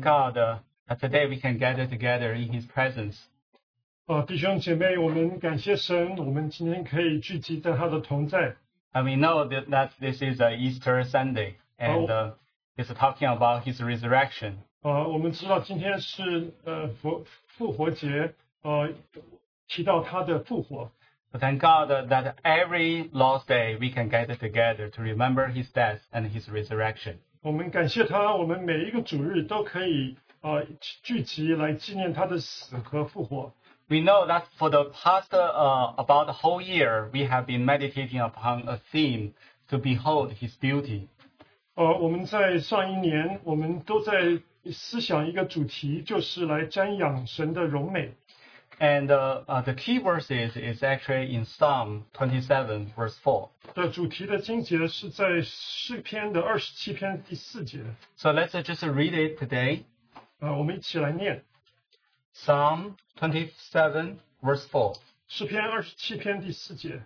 thank God uh, that today we can gather together in His presence. 啊，弟兄姐妹，我们感谢神，我们今天可以聚集在他的同在。 And we know that, that this is a Easter Sunday, and Oh. uh, it's talking about His resurrection. 啊，我们知道今天是呃复复活节，呃，提到他的复活。 But thank God that, that every lost day we can gather together to remember His death and His resurrection. 我们感谢他，我们每一个主日都可以啊聚集来纪念他的死和复活。We know that for the past uh, about the whole year, we have been meditating upon a theme to behold His beauty. 呃，我们在上一年，我们都在思想一个主题，就是来瞻仰神的荣美。And uh, uh, the key verses is actually in Psalm 27, verse 4. 的主题的经节是在诗篇的二十七篇第四节。 So let's just read it today. 啊，我们一起来念 Psalm 27, verse 4. 诗篇二十七篇第四节。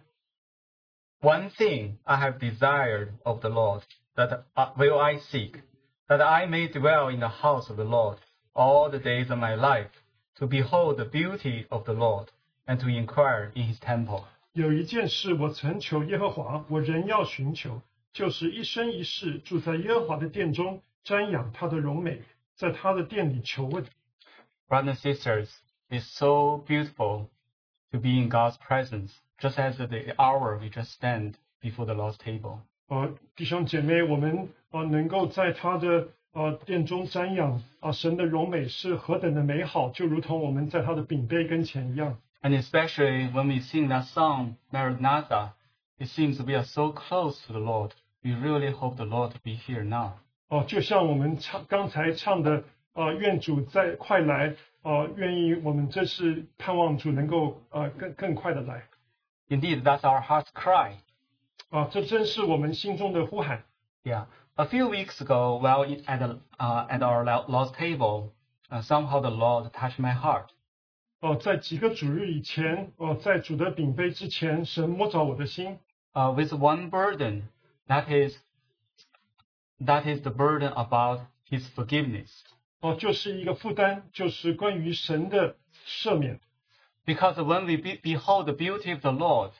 One thing I have desired of the Lord, that uh, will I seek, that I may dwell in the house of the Lord all the days of my life, to behold the beauty of the Lord, and to inquire in his temple. 有一件事我曾求耶和华，我仍要寻求，就是一生一世住在耶和华的殿中，瞻仰他的荣美，在他的殿里求问。 Brothers and sisters, it's so beautiful to be in God's presence, just as the hour we just stand before the Lord's table. 呃，弟兄姐妹，我们呃能够在他的 呃殿中瞻仰啊、神的荣美是何等的美好，就如同我们在他的饼杯跟前一样。And especially when we sing that song, Maranatha, it seems we are so close to the Lord. We really hope the Lord to be here now. 哦、就像我们唱刚才唱的，呃，愿主再快来，呃，愿意我们这是盼望主能够呃更更快的来，Indeed, that's our heart's cry. 啊、这真是我们心中的呼喊。Yeah. A few weeks ago, while in- at, the, uh, at our lo- Lord's table, uh, somehow the Lord touched my heart. 哦、在几个主日以前，哦、在主的饼杯之前，神摸着我的心， uh, with one burden, that is, that is the burden about His forgiveness. 哦、就是一个负担，就是关于神的赦免。 Because when we be- behold the beauty of the Lord,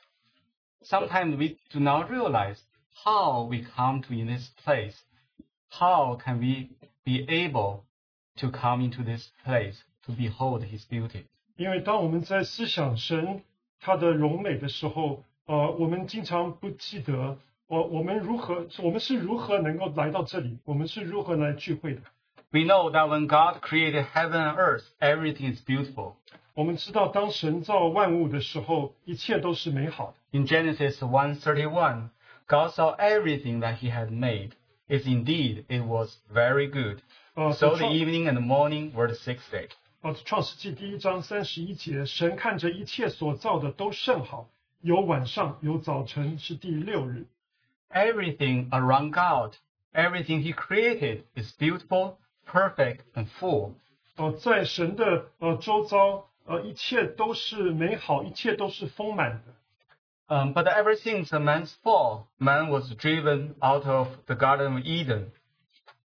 sometimes we do not realize how we come to in this place. How can we be able to come into this place to behold His beauty? 因为当我们在思想神他的荣美的时候，呃，我们经常不记得，我、我们如何，我们是如何能够来到这里，我们是如何来聚会的。 We know that when God created heaven and earth, everything is beautiful. 我们知道，当神造万物的时候，一切都是美好的。 In Genesis 1:31, God saw everything that he had made. If indeed it was very good. 呃， So 在 the 创 evening and the morning were the sixth day. 呃创世纪第一章三十一节，神看着一切所造的都甚好，有晚上，有早晨，是第六日。 Everything around God, everything he created is beautiful, perfect, and full. 呃，在神的呃周遭，呃，一切都是美好，一切都是丰满的。 Um, but ever since man's fall, man was driven out of the Garden of Eden.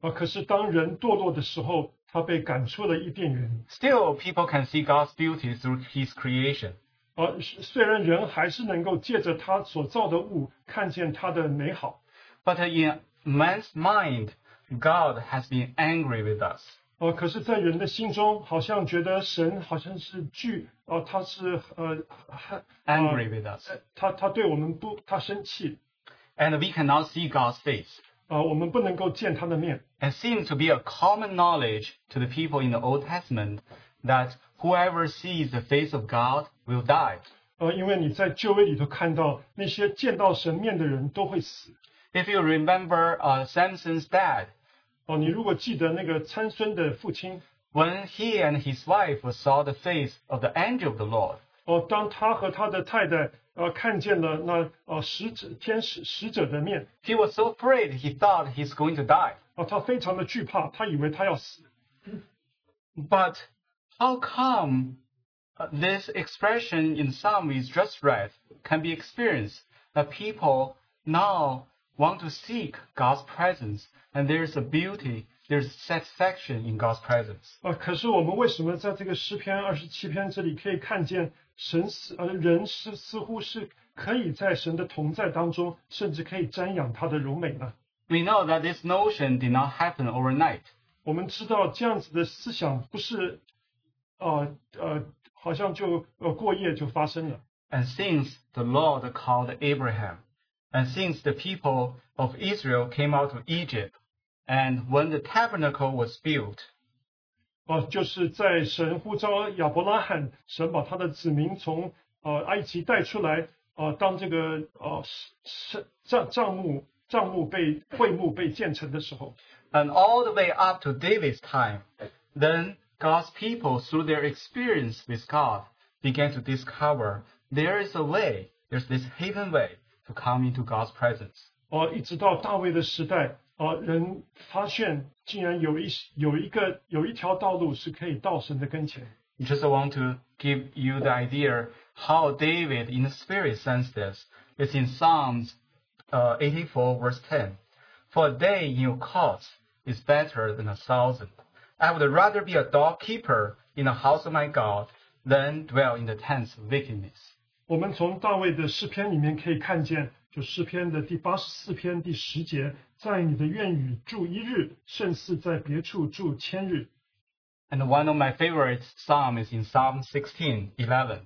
呃，可是当人堕落的时候，他被赶出了伊甸园。 Still, people can see God's beauty through his creation. 呃，是虽然人还是能够借着他所造的物看见他的美好， But in man's mind, God has been angry with us. 呃，可是，在人的心中，好像觉得神好像是惧，呃，他是呃，还 Angry with us. 他他对我们不，他生气， And we cannot see God's face. 呃，我们不能够见他的面。 It seems to be a common knowledge to the people in the Old Testament that whoever sees the face of God will die. 呃，因为你在旧约里头看到那些见到神面的人都会死。 If you remember uh, Samson's dad, 哦，你如果记得那个参孙的父亲，When he and his wife saw the face of the angel of the Lord, 哦，当他和他的太太呃看见了那呃使者天使使者的面，he was so afraid he thought he's going to die。哦，他非常的惧怕，他以为他要死。But how come this expression in Psalm is just right can be experienced that people now want to seek God's presence and there's a beauty there's satisfaction in God's presence. 啊，可是我们为什么在这个诗篇二十七篇这里可以看见神似呃人是似乎是可以在神的同在当中，甚至可以瞻仰他的荣美呢？ We know that this notion did not happen overnight. 我们知道这样子的思想不是，呃呃，好像就呃过夜就发生了。 And since the Lord called Abraham, and since the people of Israel came out of Egypt, and when the tabernacle was built, 哦、就是在神呼召亚伯拉罕，神把他的子民从呃埃及带出来，呃，当这个呃是帐帐幕帐幕被会幕被建成的时候， and all the way up to David's time, then God's people, through their experience with God, began to discover there is a way, there's this hidden way to come into God's presence. 哦、一直到大卫的时代，呃，人发现竟然有一有一个有一条道路是可以到神的跟前。 Just want to give you the idea how David in the spirit sensed this. It's in Psalms uh, 84 verse 10. For a day in your courts is better than a thousand. I would rather be a doorkeeper in the house of my God than dwell in the tents of wickedness. 我们从大卫的诗篇里面可以看见，就诗篇的第八十四篇第十节，在你的院宇住一日，胜似在别处住千日。 And one of my favorite psalms is in Psalm 16, 11.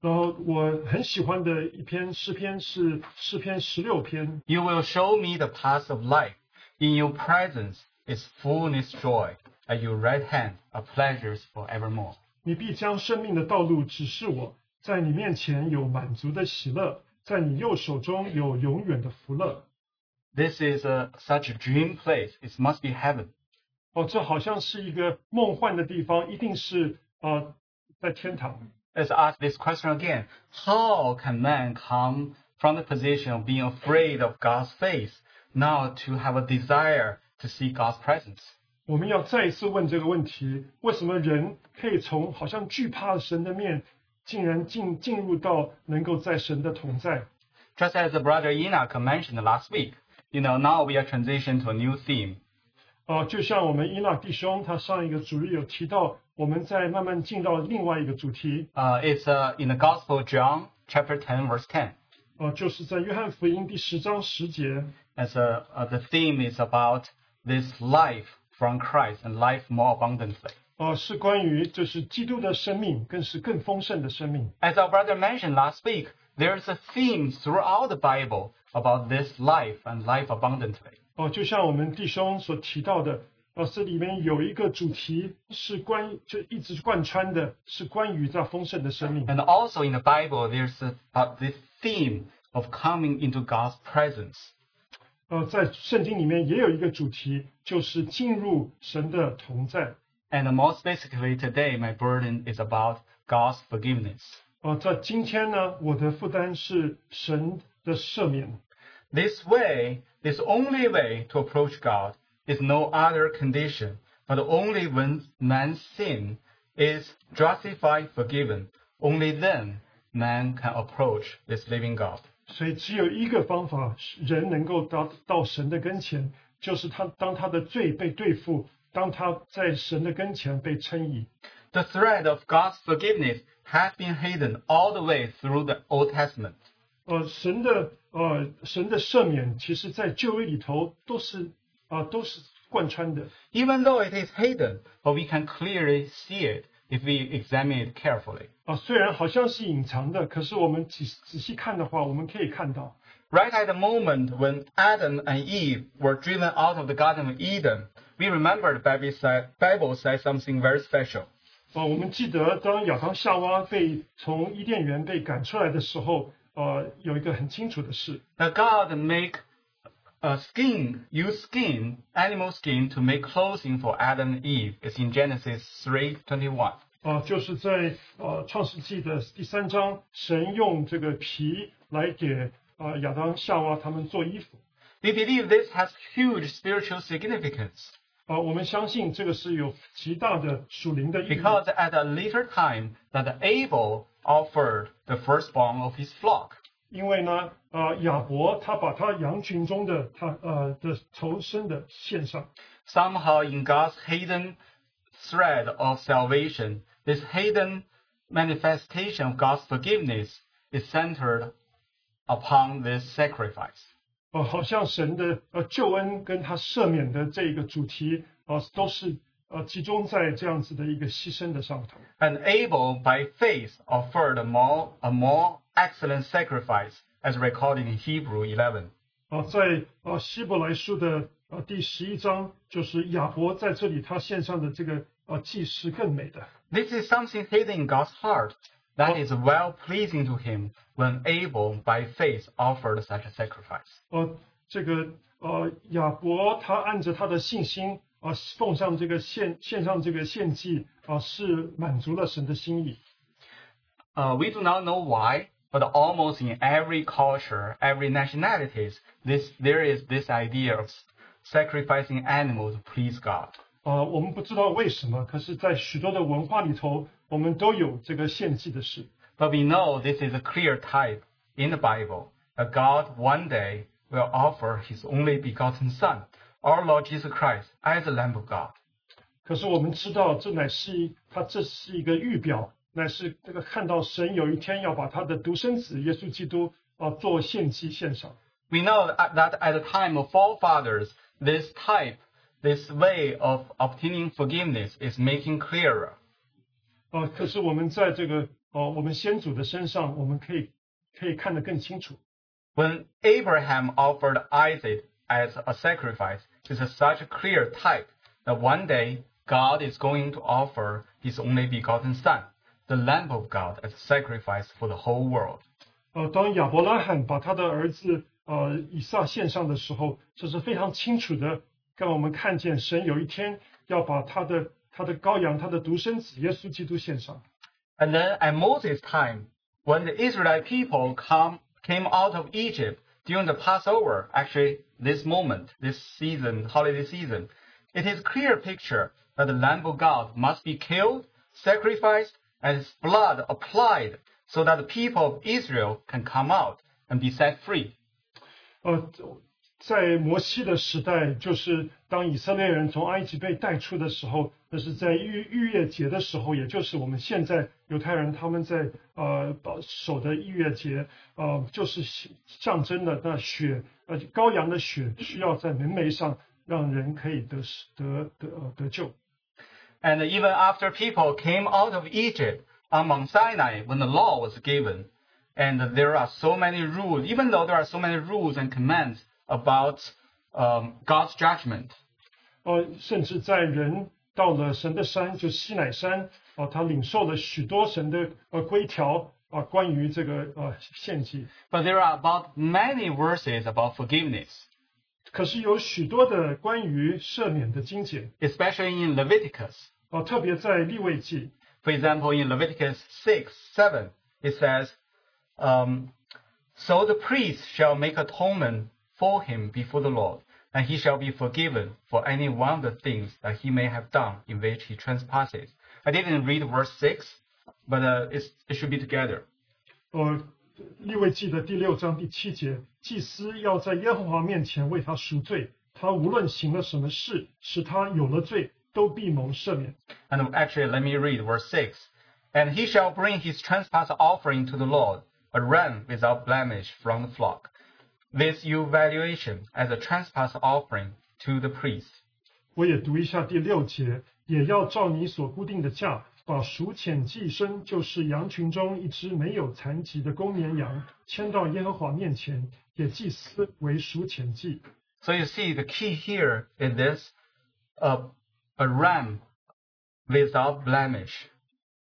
然后我很喜欢的一篇诗篇是诗篇十六篇， You will show me the path of life. In your presence is fullness joy. At your right hand are pleasures forevermore. 你必将生命的道路指示我， 在你面前有满足的喜乐，在你右手中有永远的福乐。 This is a, such a dream place. It must be heaven. 哦，这好像是一个梦幻的地方，一定是啊、呃在天堂。 Let's ask this question again. How can man come from the position of being afraid of God's face now to have a desire to see God's presence? 我们要再一次问这个问题：为什么人可以从好像惧怕神的面， 竟然进进入到能够在神的同在？ Just as the brother Enoch mentioned last week, you know, now we are transitioning to a new theme. 啊、就像我们伊纳弟兄他上一个主日有提到，我们在慢慢进到另外一个主题， Uh, it's uh, in the Gospel of John, chapter 10, verse 10. 啊、就是在约翰福音第十章十节， As uh, uh, the theme is about this life from Christ and life more abundantly. 啊、是关于就是基督的生命，更是更丰盛的生命。 As our brother mentioned last week, there's a theme throughout the Bible about this life and life abundantly. 哦、就像我们弟兄所提到的，呃，这里面有一个主题是关，就一直贯穿的，是关于这丰盛的生命。 And also in the Bible, there's a, uh, this theme of coming into God's presence. 呃，在圣经里面也有一个主题，就是进入神的同在。 And most basically today, my burden is about God's forgiveness. 啊、在今天呢，我的负担是神的赦免。 This way, this only way to approach God is no other condition, but only when man's sin is justified, forgiven. Only then man can approach this living God. 所以只有一个方法，人能够达到神的跟前，就是他当他的罪被对付， 当他在神的跟前被称义。 The thread of God's forgiveness has been hidden all the way through the Old Testament. 呃，神的呃神的赦免，其实在旧约里头都是啊、都是贯穿的。 Even though it is hidden, but we can clearly see it if we examine it carefully. 啊，虽然好像是隐藏的，可是我们仔仔细看的话，我们可以看到， Right at the moment when Adam and Eve were driven out of the Garden of Eden, we remember the Bible said, Bible says something very special. 啊，我们记得当亚当夏娃被从伊甸园被赶出来的时候，呃，有一个很清楚的事， That God make a skin, use skin, animal skin to make clothing for Adam and Eve. It's in Genesis 3:21. 啊，就是在呃创世纪的第三章，神用这个皮来给啊亚当夏娃他们做衣服。 We believe this has huge spiritual significance 啊，我们相信这个是有极大的属灵的意义。 because at a later time that Abel offered the firstborn of his flock. 因为呢，呃，亚伯他把他羊群中的他呃的头生的献上， somehow in God's hidden thread of salvation, this hidden manifestation of God's forgiveness is centered upon this sacrifice. 呃，好像神的呃救恩跟他赦免的这个主题啊、呃，都是呃集中在这样子的一个牺牲的上头。And Abel, by faith, offered a more, a more excellent sacrifice, as recorded in Hebrew 11. 啊、在呃希伯来书的呃第十一章，就是亚伯在这里他献上的这个呃祭是更美的。This is something hidden in God's heart that is well pleasing to him when Abel, by faith, offered such a sacrifice. 呃，这个呃亚伯他按着他的信心啊、奉上这个献献上这个献祭啊、是满足了神的心意。 Uh, we do not know why, but almost in every culture, every nationalities, this, there is this idea of sacrificing animals to please God. 啊、我们不知道为什么，可是，在许多的文化里头，我们都有这个献祭的事。 But we know this is a clear type in the Bible that God one day will offer his only begotten Son, our Lord Jesus Christ, as the Lamb of God. 可是我们知道，这乃是一他这是一个预表，乃是这个看到神有一天要把他的独生子耶稣基督啊、做献祭献上。 We know that that at the time of forefathers, this type, this way of obtaining forgiveness is making clearer. 啊、可是我们在这个哦、我们先祖的身上，我们可以可以看得更清楚。 When Abraham offered Isaac as a sacrifice, this is such a clear type that one day God is going to offer his only begotten Son, the Lamb of God, as a sacrifice for the whole world. 呃，当亚伯拉罕把他的儿子呃以撒献上的时候，这是非常清楚的， 让我们看见神有一天要把他的他的羔羊，他的独生子耶稣基督献上。 And then at Moses' time, when the Israelite people come, came out of Egypt during the Passover, actually this moment, this season, holiday season, it is a clear picture that the Lamb of God must be killed, sacrificed, and its blood applied so that the people of Israel can come out and be set free. 呃， 在摩西的时代，就是当以色列人从埃及被带出的时候，那是在逾逾越节的时候，也就是我们现在犹太人他们在呃守的逾越节，呃，就是象征的那血，呃，羔羊的血需要在门楣上，让人可以得得得呃得救。 And even after people came out of Egypt on Mount Sinai, when the law was given, and there are so many rules, even though there are so many rules and commands about um, God's judgment. 哦，甚至在人到了神的山，就西乃山，哦，他领受了许多神的呃规条啊，关于这个呃献祭。But there are about many verses about forgiveness. 可是有许多的关于赦免的经节，especially in Leviticus. 哦，特别在利未记。For example, in Leviticus 6, 7, it says, um, So the priest shall make atonement for him before the Lord, and he shall be forgiven for any one of the things that he may have done in which he trespasses. I didn't read verse 6, but uh, it's, it should be together. 呃，立位记的第六章第七节，祭司要在耶和华面前为他赎罪，他无论行了什么事，使他有了罪，都必蒙赦免。 And actually, let me read verse 6. And he shall bring his trespass offering to the Lord, a ram without blemish from the flock, with your valuation as a trespass offering to the priest. 我也读一下第六节，也要照你所固定的价，把赎愆祭牲，就是羊群中一只没有残疾的公绵羊，牵到耶和华面前，给祭司为赎愆祭。 So you see, the key here is this, uh, a ram without blemish.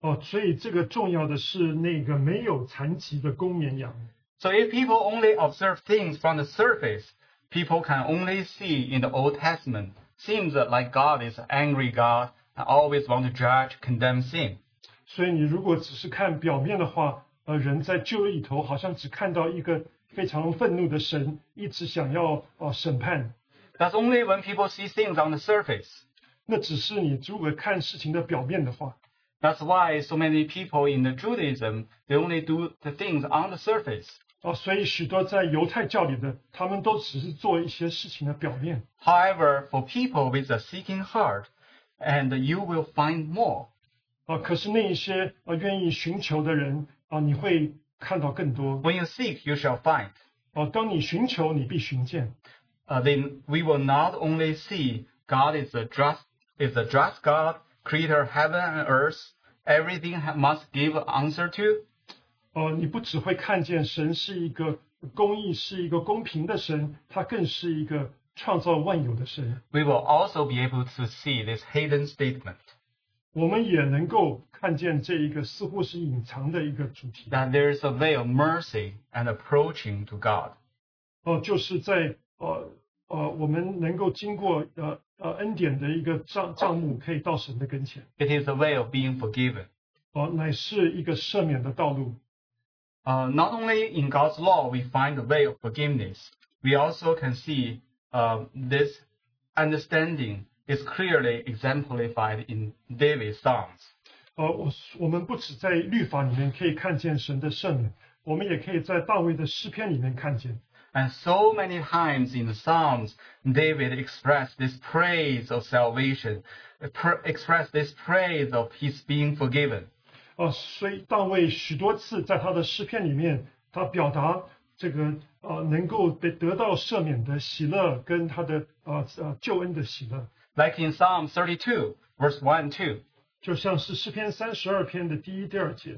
哦，所以这个重要的是那个没有残疾的公绵羊。 So if people only observe things from the surface, people can only see in the Old Testament, seems like God is an angry God and always want to judge, condemn sin. 所以你如果只是看表面的话，呃，人在旧约里头好像只看到一个非常愤怒的神，一直想要呃审判。 That's only when people see things on the surface. 那只是你如果看事情的表面的话。 That's why so many people in the Judaism, they only do the things on the surface. 啊，所以许多在犹太教里的，他们都只是做一些事情的表面。 However, for people with a seeking heart, and you will find more. 啊，可是那一些啊愿意寻求的人啊，你会看到更多。 When you seek, you shall find. 啊，当你寻求，你必寻见。 Uh, then we will not only see God is a just is a just God, creator of heaven and earth, everything ha- must give answer to. 呃，你不只会看见神是一个公义，是一个公平的神，他更是一个创造万有的神。 We will also be able to see this hidden statement 我们也能够看见这一个似乎是隐藏的一个主题。 that there is a way of mercy and approaching to God. 哦、就是在呃呃，我们能够经过呃呃恩典的一个账账目，可以到神的跟前。 It is a way of being forgiven. 哦、乃是一个赦免的道路。 Uh, not only in God's law we find the way of forgiveness, we also can see uh, this understanding is clearly exemplified in David's Psalms. 呃，我我们不只在律法里面可以看见神的赦免，我们也可以在大卫的诗篇里面看见。 And so many times in the Psalms, David expressed this praise of salvation, pr- expressed this praise of his being forgiven. 呃，所以大卫许多次在他的诗篇里面，他表达这个呃能够得得到赦免的喜乐，跟他的呃呃救恩的喜乐， Like in Psalm 32, verse 1 and 2. 就像是诗篇三十二篇的第一、第二节。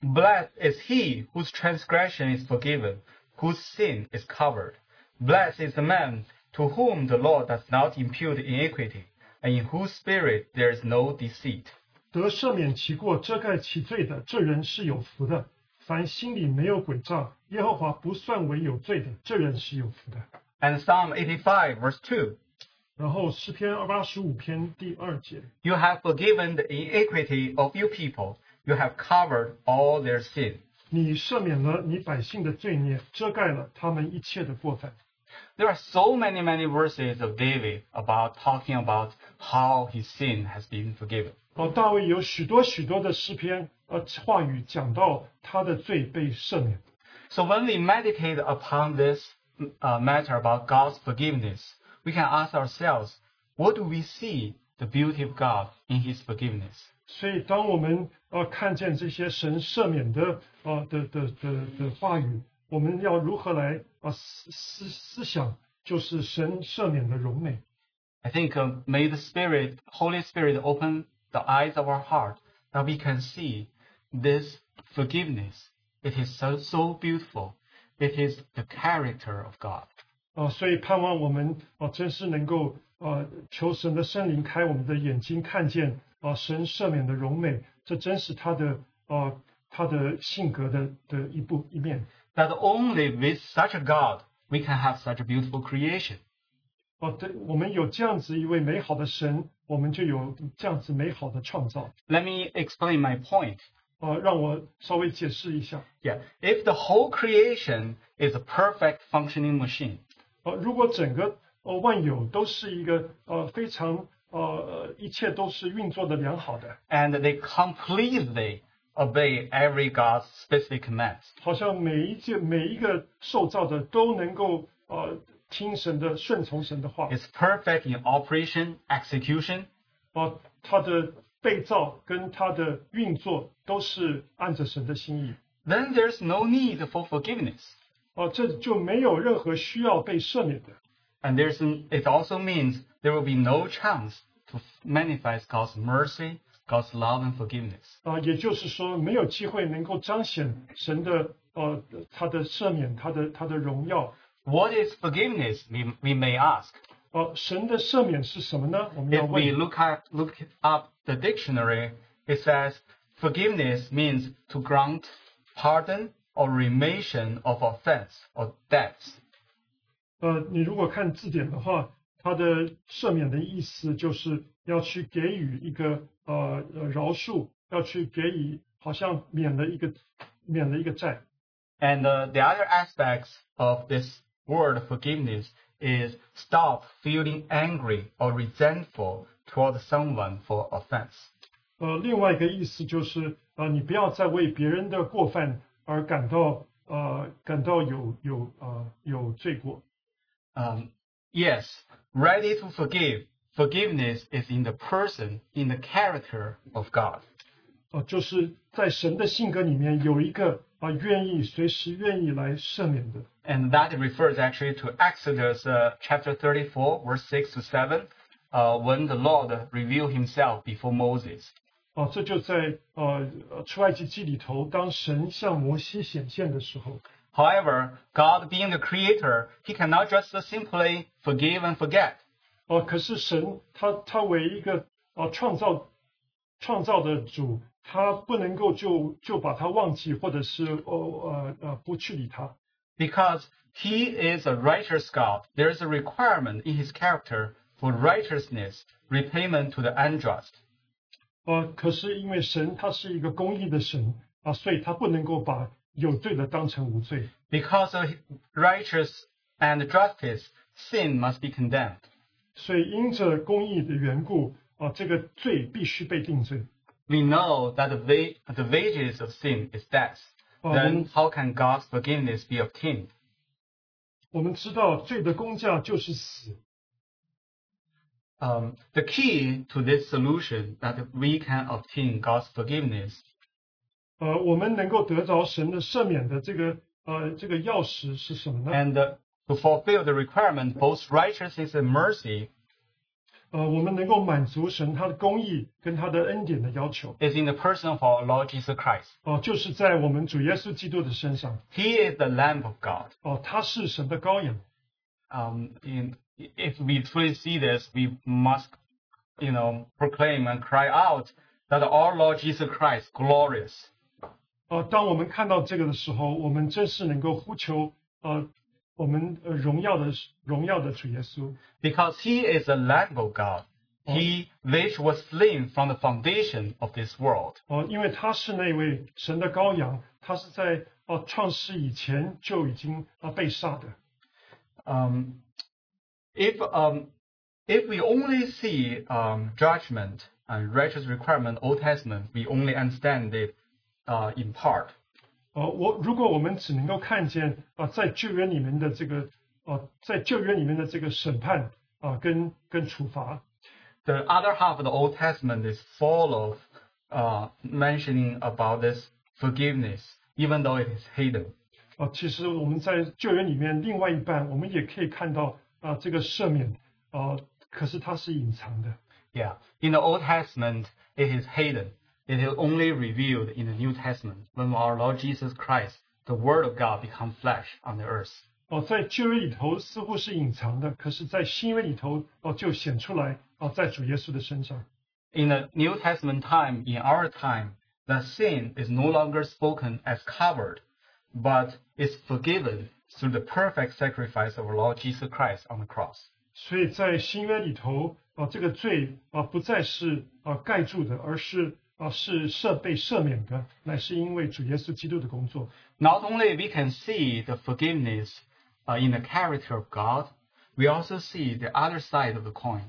Blessed is he whose transgression is forgiven, whose sin is covered. Blessed is the man to whom the Lord does not impute iniquity, and in whose spirit there is no deceit. 得赦免其过、遮盖其罪的，这人是有福的。凡心里没有诡诈，耶和华不算为有罪的，这人是有福的。 And Psalm 85, verse 2. 然后诗篇二八十五篇第二节， You have forgiven the iniquity of your people. You have covered all their sin. 你赦免了你百姓的罪孽，遮盖了他们一切的过犯。 There are so many, many verses of David about talking about how his sin has been forgiven. 哦，大卫有许多许多的诗篇，呃，话语讲到他的罪被赦免。 So when we meditate upon this uh, matter about God's forgiveness, we can ask ourselves, what do we see the beauty of God in His forgiveness? 所以，当我们呃看见这些神赦免的呃的的的的话语，我们要如何来啊、呃、思思思想，就是神赦免的荣美。 I think uh, may the Spirit, Holy Spirit, open the eyes of our heart that we can see this forgiveness. It is so so beautiful. It is the character of God. 啊、所以盼望我们啊、真是能够啊、求神的圣灵开我们的眼睛，看见啊、神赦免的荣美，这真是他的啊、他的性格的的一部一面。 That only with such a God we can have such a beautiful creation. 哦，对，我们有这样子一位美好的神，我们就有这样子美好的创造。 Let me explain my point. 啊，让我稍微解释一下。 Yeah, if the whole creation is a perfect functioning machine, 呃，如果整个呃万有都是一个呃非常呃一切都是运作的良好的， and they completely obey every God's specific commands, 好像每一件每一个受造的都能够呃 听神的顺从神的话， it's perfect in operation, execution, 呃，它的被造跟它的运作都是按着神的心意， then there's no need for forgiveness. 哦、这就没有任何需要被赦免的。 And there's an, it also means there will be no chance to manifest God's mercy, God's love and forgiveness. 啊、也就是说，没有机会能够彰显神的呃他的赦免，他的他的荣耀。 What is forgiveness? We, we may ask. 呃，神的赦免是什么呢？我们要 If we 问。 look at look up the dictionary, it says forgiveness means to grant pardon or remission of offense or debts. 呃，你如果看字典的话，它的赦免的意思就是要去给予一个呃呃饶恕，要去给予好像免了一个免了一个债。 And uh, the other aspects of this word forgiveness is stop feeling angry or resentful toward someone for offense. 呃，另外一个意思就是呃，你不要再为别人的过犯而感到 呃感到有有呃有罪过。 Um, yes, ready to forgive. Forgiveness is in the person, in the character of God. 呃，就是在神的性格里面有一个 啊、愿意随时愿意来赦免的。 And that refers actually to Exodus uh, chapter 34, verse 6 to 7, uh, when the Lord revealed himself before Moses. 啊、这就在呃呃出埃及记里头，当神向摩西显现的时候， However, God being the creator, he cannot just simply forgive and forget. 哦、可是神他他为一个啊、创造创造的主， 他不能够就就把他忘记，或者是哦呃呃不去理他。 Because he is a righteous God, there is a requirement in his character for righteousness, repayment to the unjust. 呃，可是因为神他是一个公义的神啊，所以他不能够把有罪的当成无罪。 Because of righteous and justice, sin must be condemned. 所以因着公义的缘故啊，这个罪必须被定罪。 We know that the, wa- the wages of sin is death. 啊，我 Then 们 how can God's forgiveness be obtained? 我们知道罪的工价就是死。 Um, the key to this solution that we can obtain God's forgiveness 呃，我们能够得着神的赦免的这个呃这个钥匙是什么呢？ and uh, to fulfill the requirement, both righteousness and mercy, 呃，我们能够满足神他的公义跟他的恩典的要求。 is in the person of our Lord Jesus Christ. 哦、就是在我们主耶稣基督的身上。 He is the Lamb of God. 哦、他是神的羔羊。 Um, in, if we truly see this, we must, you know, proclaim and cry out that our Lord Jesus Christ glorious. 呃，当我们看到这个的时候，我们真是能够呼求呃 我们呃荣耀的荣耀的主耶稣。 Because he is the Lamb of God. He which was slain from the foundation of this world. 哦、因为他是那位神的羔羊，他是在哦、创世以前就已经啊、被杀的。 Um, if um, if we only see um, judgment and righteous requirement Old Testament, we only understand it uh, in part. 呃，我如果我们只能够看见啊、在救援里面的这个呃，在救援里面的这个审判啊、跟跟处罚，The other half of the Old Testament is full of uh, mentioning about this forgiveness, even though it is hidden. 啊、其实我们在救援里面另外一半，我们也可以看到啊、这个赦免啊、可是它是隐藏的。Yeah, in the Old Testament, it is hidden. It is only revealed in the New Testament when our Lord Jesus Christ, the Word of God, become flesh on the earth. 哦、在旧约里头似乎是隐藏的，可是，在新约里头哦、就显出来哦、在主耶稣的身上。 In the New Testament time, in our time, the sin is no longer spoken as covered, but is forgiven through the perfect sacrifice of our Lord Jesus Christ on the cross. 所以在新约里头啊、这个罪啊、不再是啊、盖住的，而是 啊、是赦被赦免的，乃是因为主耶稣基督的工作。 Not only we can see the forgiveness uh, in the character of God, we also see the other side of the coin.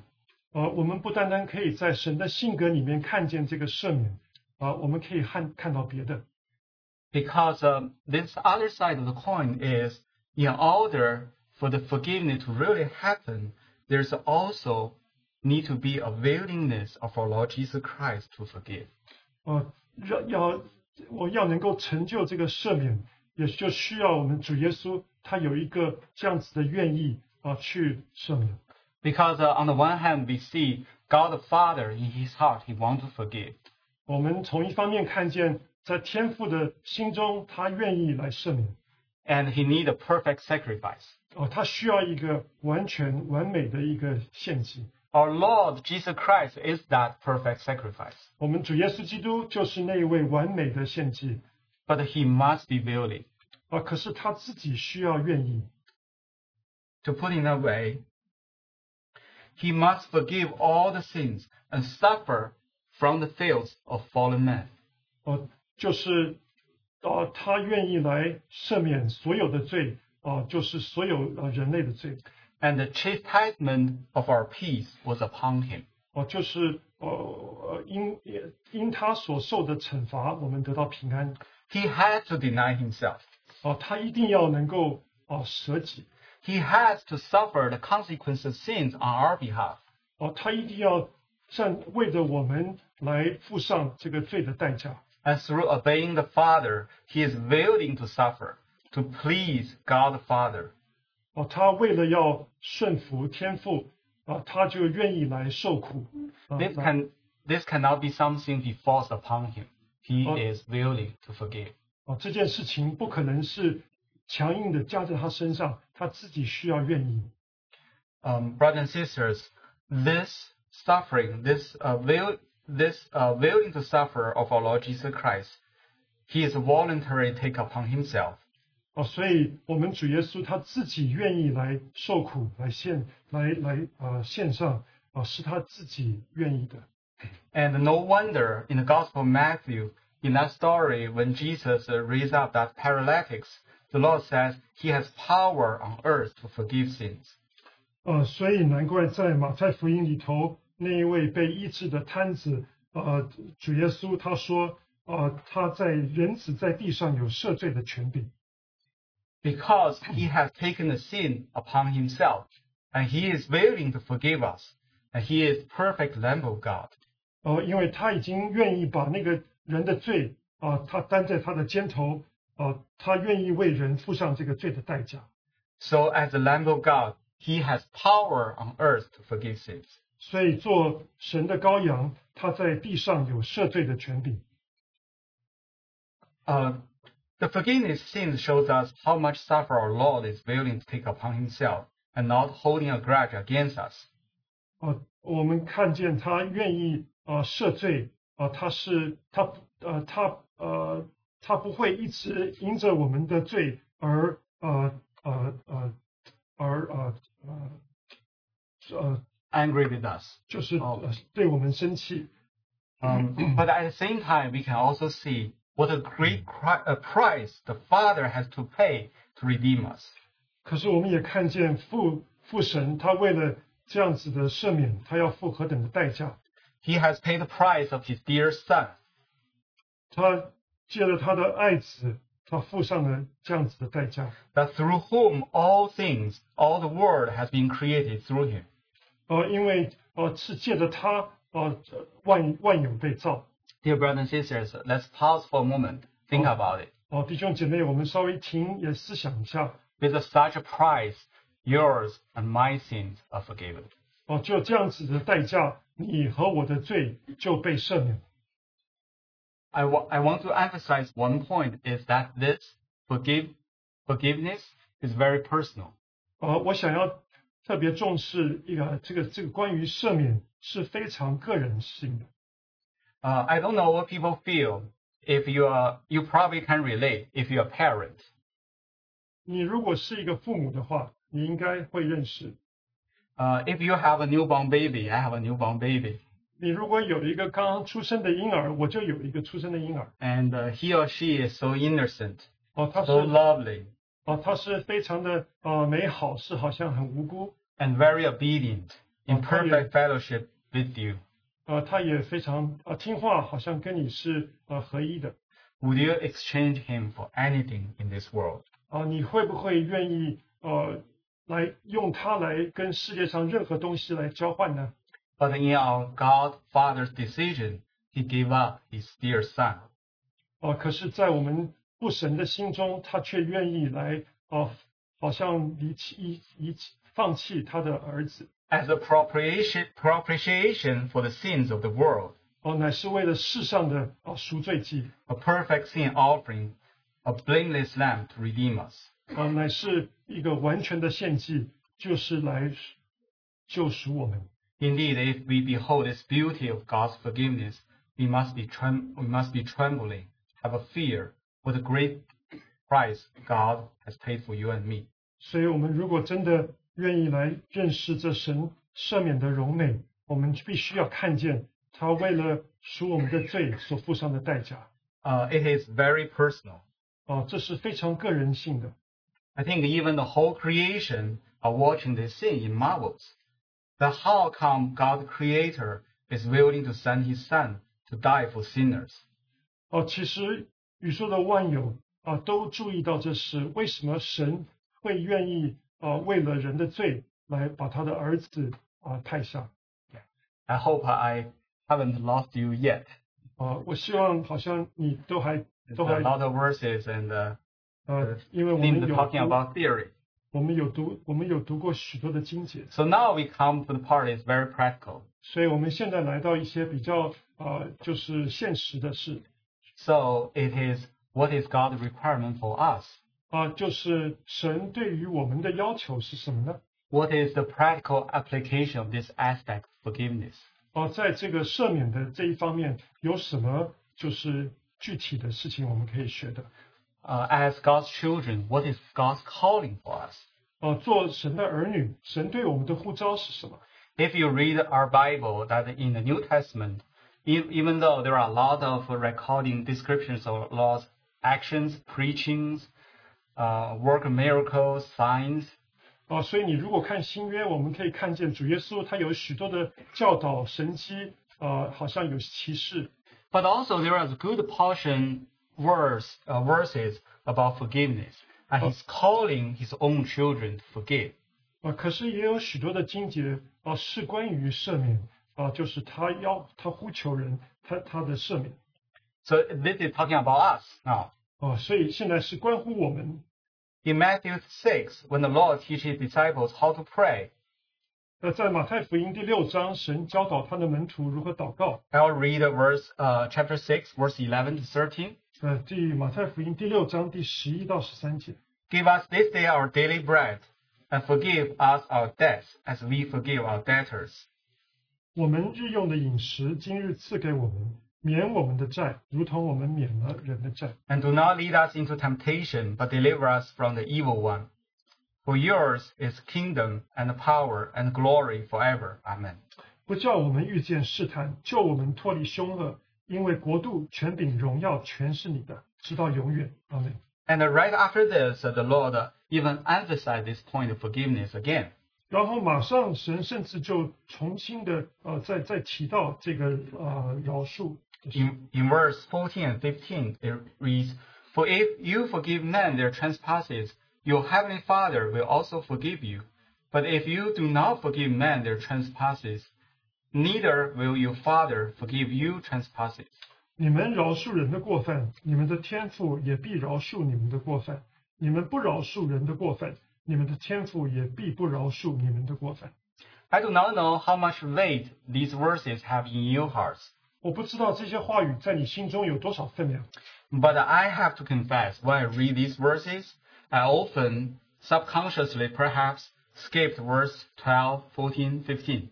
呃，我们不单单可以在神的性格里面看见这个赦免啊、我们可以看看到别的。 Because um, this other side of the coin is in order for the forgiveness to really happen, there's also need to be a willingness of our Lord Jesus Christ to forgive. 呃，要要我要能够成就这个赦免，也就需要我们主耶稣他有一个这样子的愿意啊、去赦免。 Because uh, on the one hand, we see God the Father in His heart, He wants to forgive. 我们从一方面看见，在天父的心中，他愿意来赦免。 And He needs a perfect sacrifice. 哦，他需要一个完全完美的一个献祭。 Our Lord Jesus Christ is that perfect sacrifice. 我们主耶稣基督就是那一位完美的献祭 But He must be willing. 啊！可是他自己需要愿意 To put in a way, He must forgive all the sins and suffer from the fails of fallen man. 哦，就是啊，他愿意来赦免所有的罪啊，就是所有呃人类的罪 And the chastisement of our peace was upon Him. 哦，就是呃呃因因他所受的惩罚，我们得到平安 He had to deny Himself. 哦，他一定要能够哦舍己， He has to suffer the consequences of sins on our behalf. 哦，他一定要站为着我们来付上这个罪的代价。 And through obeying the Father, he is willing to suffer to please God the Father. 哦，他为了要顺服天父啊，他就愿意来受苦。啊 This 来 can this cannot be something be forced upon him. He Oh. is willing to forgive. 哦，这件事情不可能是强硬的加在他身上，他自己需要愿意。 Um, brothers and sisters, this suffering, this uh, will, this uh, willing to suffer of our Lord Jesus Christ, he is voluntarily take upon himself. 哦，所以我们主耶稣他自己愿意来受苦，来献，来来呃献上，啊、是他自己愿意的。And no wonder in the Gospel of Matthew, in that story, when Jesus uh, raised up that paralytics, the Lord says he has power on earth to forgive sins. 呃，所以难怪在马太福音里头，那一位被医治的瘫子，呃，主耶稣他说，呃，他在人子在地上有赦罪的权柄，Because he has taken the sin upon himself, and he is willing to forgive us, and he is perfect Lamb of God. 呃，因为他已经愿意把那个人的罪，啊、他担在他的肩头，啊、他愿意为人付上这个罪的代价， So as the Lamb of God, he has power on earth to forgive sins. 所以做神的羔羊，他在地上有赦罪的权柄。 Uh, the forgiveness of sins shows us how much suffer our Lord is willing to take upon himself and not holding a grudge against us. 啊，我们看见他愿意啊赦罪啊，他是他呃他呃他不会一直因着我们的罪而呃呃呃而呃呃呃 Angry with us. 就是哦呃对我们生气 Um, but at the same time, we can also see what a great cri- uh, price the Father has to pay to redeem us. 可是我们也看见父父神他为了这样子的赦免，他要付何等的代价？ He has paid the price of his dear Son. 他借了他的爱子，他付上了这样子的代价。 that through whom all things, all the world has been created through him. 呃，因为呃是借着他呃万万有被造。 Dear brothers and sisters, let's pause for a moment, think Oh. about it. 哦，弟兄姐妹，我们稍微停也思想一下。 With such a price, yours and my sins are forgiven. 哦，就这样子的代价，你和我的罪就被赦免。 I wa- I want to emphasize one point is that this forgive, forgiveness is very personal. 呃，我想要特别重视一个这个这个关于赦免是非常个人性的。 Uh, I don't know what people feel if you are, you probably can relate if you're a parent. 你如果是一个父母的话，你应该会认识。 Uh, if you have a newborn baby, I have a newborn baby, 你如果有一个刚刚出生的婴儿，我就有一个出生的婴儿。 and uh, he or she is so innocent, 哦，他是 so lovely, 哦，他是非常的呃美好，是好像很无辜。 and very obedient in Oh, how do you- perfect fellowship with you. 呃，他也非常呃听话，好像跟你是呃合一的。 Would you exchange him for anything in this world? 啊，你会不会愿意呃来用它来跟世界上任何东西来交换呢？ But in our God Father's decision, he gave up his dear son. 啊，可是，在我们不神的心中，他却愿意来啊，好像离弃遗遗弃放弃他的儿子， As a propitiation, propitiation for the sins of the world, 哦、乃是为了世上的啊赎罪祭， a perfect sin offering, a blameless lamb to redeem us. 啊，乃是一个完全的献祭，就是来救赎我们。 Indeed, if we behold this beauty of God's forgiveness, we must be trem- we must be trembling, have a fear for the great price God has paid for you and me. 所以，我们如果真的 愿意来认识这神赦免的荣美，我们必须要看见他为了赎我们的罪所付上的代价。 Uh, it is very personal. 啊，这是非常个人性的。 I think even the whole creation are watching this scene in marvels. That how come God the Creator is willing to send His Son to die for sinners? 哦，其实宇宙的万有 啊、都注意到这事。为什么神会愿意 啊、为了人的罪来把他的儿子啊、派下？ I hope I haven't lost you yet. 啊、我希望好像你都还 It's 都 a 还 lot of verses and uh, 呃，因为我 seems 们有 talking 读 about theory. 我们有读我们有读过许多的经节， So now we come to the part is very practical. 所以我们现在来到一些比较啊、就是现实的事 So it is what is God's requirement for us? 啊、就是神对于我们的要求是什么呢？ What is the practical application of this aspect of forgiveness? 啊、在这个赦免的这一方面有什么就是具体的事情我们可以学的？ Uh, as God's children, what is God's calling for us? 啊、做神的儿女，神对我们的呼召是什么？ If you read our Bible, that in the New Testament, e- even though there are a lot of recording descriptions of Lord's actions, preachings, uh, work of miracles, signs, 啊，所以你如果看新约，我们可以看见主耶稣他有许多的教导神迹，啊，好像有启示， but also there is a good portion verse uh, verses about forgiveness, and He's calling His own children to forgive. 啊，可是也有许多的经节啊是关于赦免啊，就是他要他呼求人，他他的赦免 So this is talking about us now. 啊，所以现在是关乎我们。 In Matthew 6, when the Lord teaches disciples how to pray, 那在马太福音第六章，神教导他的门徒如何祷告。 I'll read verse uh, chapter 6, verse 11 to 13. 呃，第马太福音第六章第十一到十三节。 Give us this day our daily bread, and forgive us our debts as we forgive our debtors. 我们日用的饮食，今日赐给我们， 免我们的债，如同我们免了人的债。 And do not lead us into temptation, but deliver us from the evil one. For yours is kingdom and power and glory forever. Amen. 不叫我们遇见试探，救我们脱离凶恶，因为国度、权柄、荣耀全是你的，直到永远。阿门。 And right after this, uh, the Lord uh, even emphasized this point of forgiveness again. 然后马上神甚至就重新的呃再再提到这个呃饶恕的事。 In, in verse 14 and 15, it reads, For if you forgive men their trespasses, your heavenly Father will also forgive you. But if you do not forgive men their trespasses, neither will your Father forgive you trespasses. 你们饶恕人的过犯，你们的天父也必饶恕你们的过犯；你们不饶恕人的过犯，你们的天父也必不饶恕你们的过犯。 I do not know how much weight these verses have in your hearts, 我不知道这些话语在你心中有多少分量， but I have to confess, when I read these verses, I often, subconsciously perhaps, skipped verse 12, 14, 15.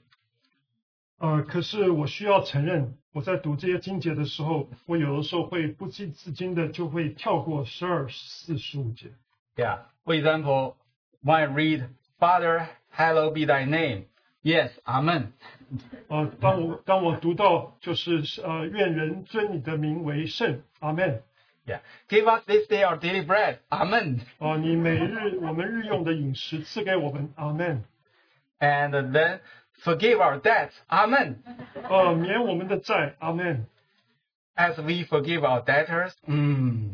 呃，可是我需要承认，我在读这些经节的时候，我有的时候会不记自禁的就会跳过十二、十四、十五节。 Yeah. For example, when I read, Father, hallowed be thy name. Yes, Amen. 呃，当我当我读到就是呃，愿人尊你的名为圣，阿门。 Yeah. Give us this day our daily bread. Amen. 啊、你每日我们日用的饮食赐给我们，阿门。 And then forgive our debts. Amen. 呃，免我们的债，阿门。 As we forgive our debtors. Mm.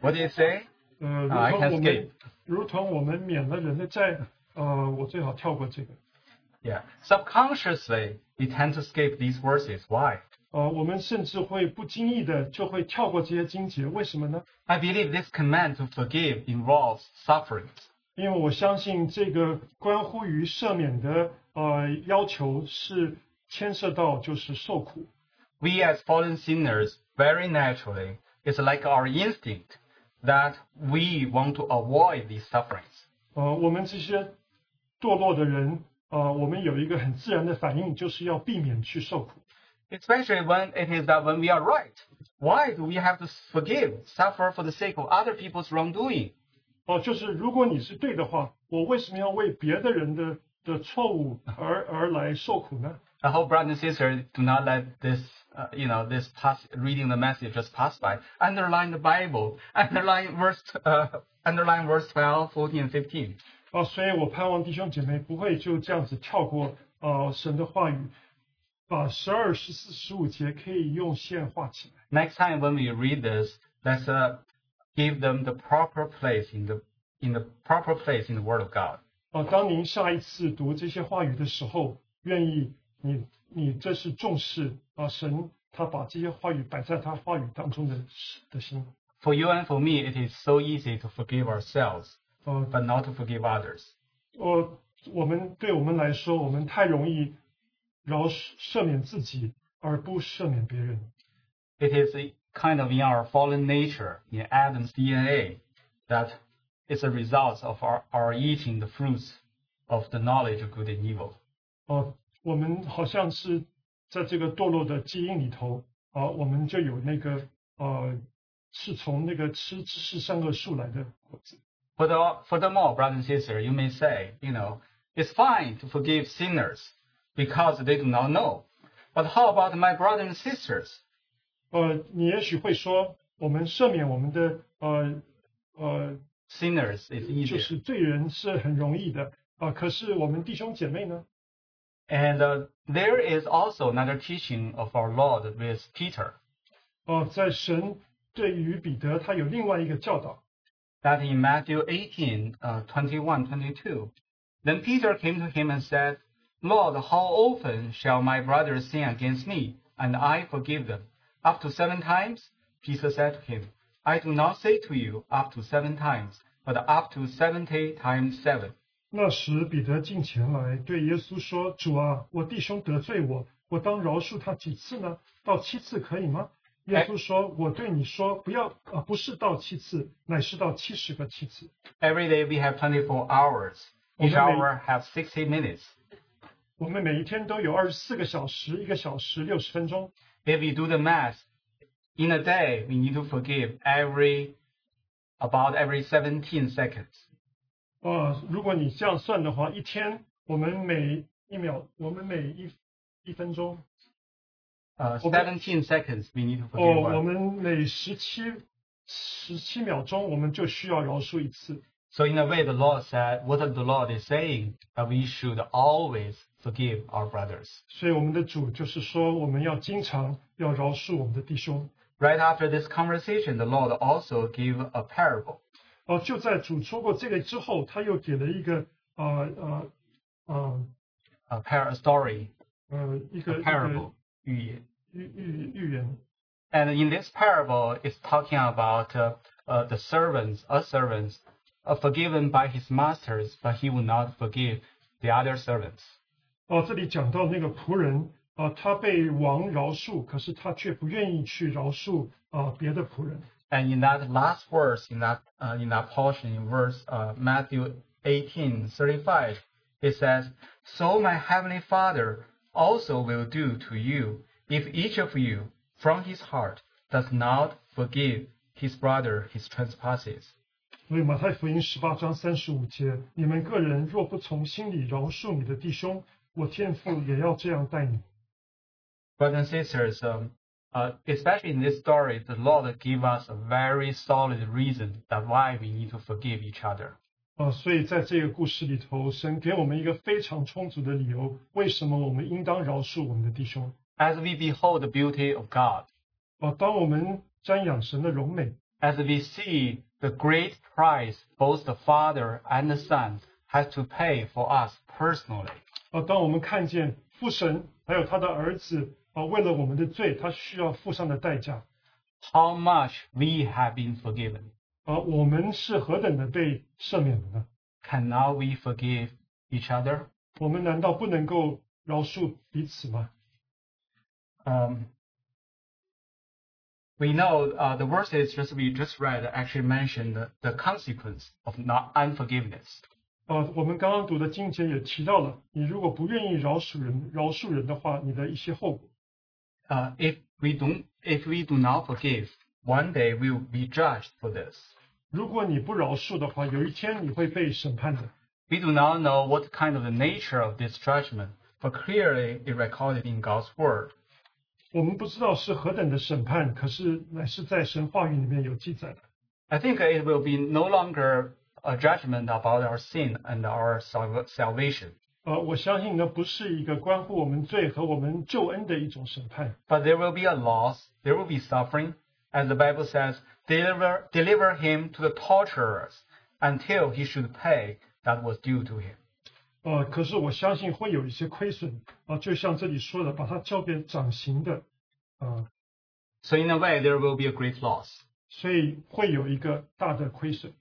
What did it say? 呃，如 I 同 can 我 skip. 们如同我们免了人的债，呃，我最好跳过这个。 Yeah. Subconsciously, we tend to skip these verses. Why? 呃，我们甚至会不经意的就会跳过这些经节，为什么呢？ I believe this command to forgive involves sufferings. 因为我相信这个关乎于赦免的呃要求是牵涉到就是受苦。 We as fallen sinners, very naturally, it's like our instinct that we want to avoid these sufferings. 呃，我们这些堕落的人， 呃，我们有一个很自然的反应，就是要避免去受苦。 Especially when it is that when we are right. Why do we have to forgive, suffer for the sake of other people's wrongdoing? 哦、就是如果你是对的话，我为什么要为别的人的的错误而而来受苦呢？ I hope brothers and sisters do not let this, uh, you know, this pass, reading the message just pass by. Underline the Bible. Underline verse, uh, underline verse 12, 14, and 15. 啊、所以我盼望弟兄姐妹不会就这样子跳过呃神的话语，把十二、十四、十五节可以用线画起来。 Next time when we read this, let's uh, give them the proper place in the in the proper place in the Word of God. 啊，当您下一次读这些话语的时候，愿意你你这是重视啊神他把这些话语摆在他话语当中的的心。 For you and for me, it is so easy to forgive ourselves, 呃， but not to forgive others. 我我们对我们来说，我们太容易饶赦免自己，而不赦免别人。 It is a kind of in our fallen nature, in Adam's DNA, that is a result of our, our eating the fruits of the knowledge of good and evil. 哦、我们好像是在这个堕落的基因里头啊、我们就有那个呃，是从那个吃知识善恶树来的果子。 Further- Furthermore, brothers and sisters, you may say, you know, it's fine to forgive sinners because they do not know. But how about my brothers and sisters? 呃，你也许会说，我们赦免我们的呃呃， Sinners is 就 easier. 是罪人是很容易的啊、可是我们弟兄姐妹呢？ And uh, there is also another teaching of our Lord with Peter, 哦、在神对于彼得，他有另外一个教导。 that in Matthew 18, uh, 21, 22, then Peter came to him and said, Lord, how often shall my brothers sin against me, and I forgive them? Up to seven times? Peter said to him, I do not say to you up to seven times, but up to seventy times seven. 那时彼得近前来对耶稣说：“主啊，我弟兄得罪我，我当饶恕他几次呢？到七次可以吗？” 耶稣说：“我对你说，不要啊，不是到七次，乃是到七十个七次。 Every day we have 24 hours. Each Okay. hour have 60 minutes. 我们每一天都有二十四个小时，一个小时六十分钟。 If we do the math, in a day we need to forgive every about every 17 seconds. 呃，如果你这样算的话，一天我们每一秒，我们每一一分钟， Uh, Okay. 17 seconds we need to 哦， forgive 我 one. 们每十七十七秒钟，我们就需要饶恕一次。 So in a way, the Lord said, what the Lord is saying, that we should always forgive our brothers. 所以我们的主就是说，我们要经常要饶恕我们的弟兄。 Right after this conversation, the Lord also gave a parable. 哦，就在主说过这个之后，他又给了一个呃呃呃 A par a story, 呃一 a 个一个 parable. 寓言。预预预言。 And in this parable, it's talking about uh, uh, the servants, a servants, are forgiven by his masters, but he will not forgive the other servants. 哦，这里讲到那个仆人啊、他被王饶恕，可是他却不愿意去饶恕啊、别的仆人。 And in that last verse, in that uh, in that portion, in verse uh, Matthew 18:35, it says, "So my heavenly Father also will do to you if each of you, from his heart, does not forgive his brother his trespasses." 所以马太福音十八章三十五节，你们个人若不从心里饶恕你的弟兄，我天父也要这样待你。 Brothers and sisters, um, uh, especially in this story, the Lord gave us a very solid reason that why we need to forgive each other. 啊，所以在这个故事里头，神给我们一个非常充足的理由，为什么我们应当饶恕我们的弟兄。 As we behold the beauty of God, 啊，当我们瞻仰神的荣美， as we see the great price both the Father and the Son has to pay for us personally, 啊，当我们看见父神还有他的儿子啊，为了我们的罪，他需要付上的代价 how much we have been forgiven. 啊，我们是何等的被赦免了呢？ Cannot we forgive each other? 我们难道不能够饶恕彼此吗？ Um, we know uh, the verses just we just read actually mentioned the, the consequence of not unforgiveness. 啊，我们刚刚读的经节也提到了，你如果不愿意饶恕人，饶恕人的话，你的一些后果。 Uh, if we don't, if we do not forgive, one day we will be judged for this. 如果你不饶恕的话，有一天你会被审判的。 We do not know what kind of the nature of this judgment, but clearly it recorded in God's word. 我们不知道是何等的审判，可是乃是在神话语里面有记载的。 I think it will be no longer a judgment about our sin and our salva- salvation, 呃，我相信呢，不是一个关乎我们罪和我们救恩的一种审判， but there will be a loss, there will be suffering, as the Bible says, deliver, deliver him to the torturers until he should pay that was due to him. 呃，可是我相信会有一些亏损啊、就像这里说的，把它交给掌刑的，啊、 So in a way, there will be a great loss. 所以会有一个大的亏损。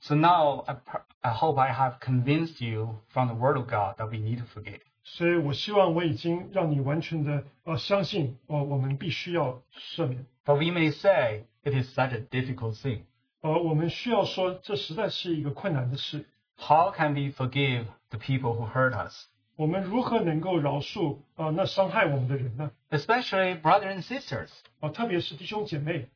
So now I, pr- I hope I have convinced you from the Word of God that we need to forgive. 所以我希望我已经让你完全的呃相信，哦、我们必须要赦免， But we may say it is such a difficult thing. 呃，我们需要说这实在是一个困难的事。 How can we forgive the people who hurt us? 我们如何能够饶恕啊、那伤害我们的人呢？ Especially brothers and sisters. 啊、特别是弟兄姐妹，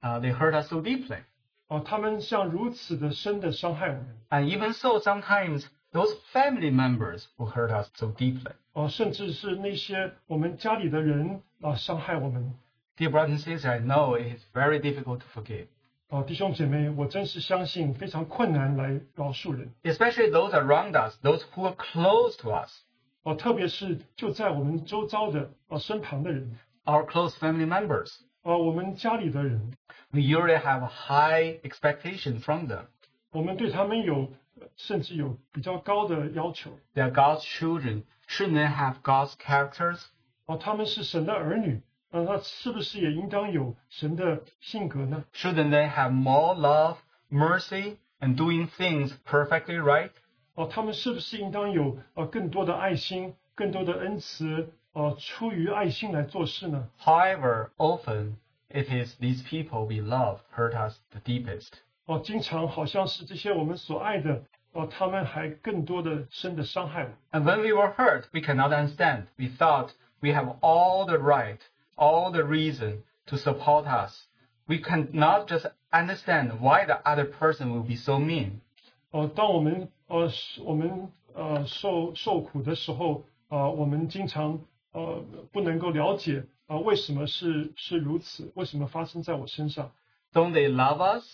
Uh, they hurt us so deeply. 啊、他们像如此的深的伤害我们， And even so, sometimes those family members who hurt us so deeply. 啊、甚至是那些我们家里的人啊、伤害我们， Dear brothers and sisters, I know it is very difficult to forgive. 啊、弟兄姐妹，我真是相信非常困难来饶恕人， Especially those around us, those who are close to us, 啊、特别是就在我们周遭的啊、身旁的人， our close family members. 啊、我们家里的人， We usually have a high expectation from them. 我们对他们有呃甚至有比较高的要求， They are God's children. Shouldn't they have God's characters? 啊、他们是神的儿女，啊、那是不是也应当有神的性格呢？ Shouldn't they have more love, mercy, and doing things perfectly right? 哦、他们是不是应当有呃更多的爱心、更多的恩慈，呃，出于爱心来做事呢？ However, often it is these people we love hurt us the deepest. 哦、经常好像是这些我们所爱的，哦、他们还更多的深的伤害我。 And when we were hurt, we cannot understand. We thought we have all the right, all the reason to support us. We cannot just understand why the other person will be so mean. 哦、当我们呃是我们呃受受苦的时候，啊、我们经常呃不能够了解啊、为什么是是如此，为什么发生在我身上？ Don't they love us?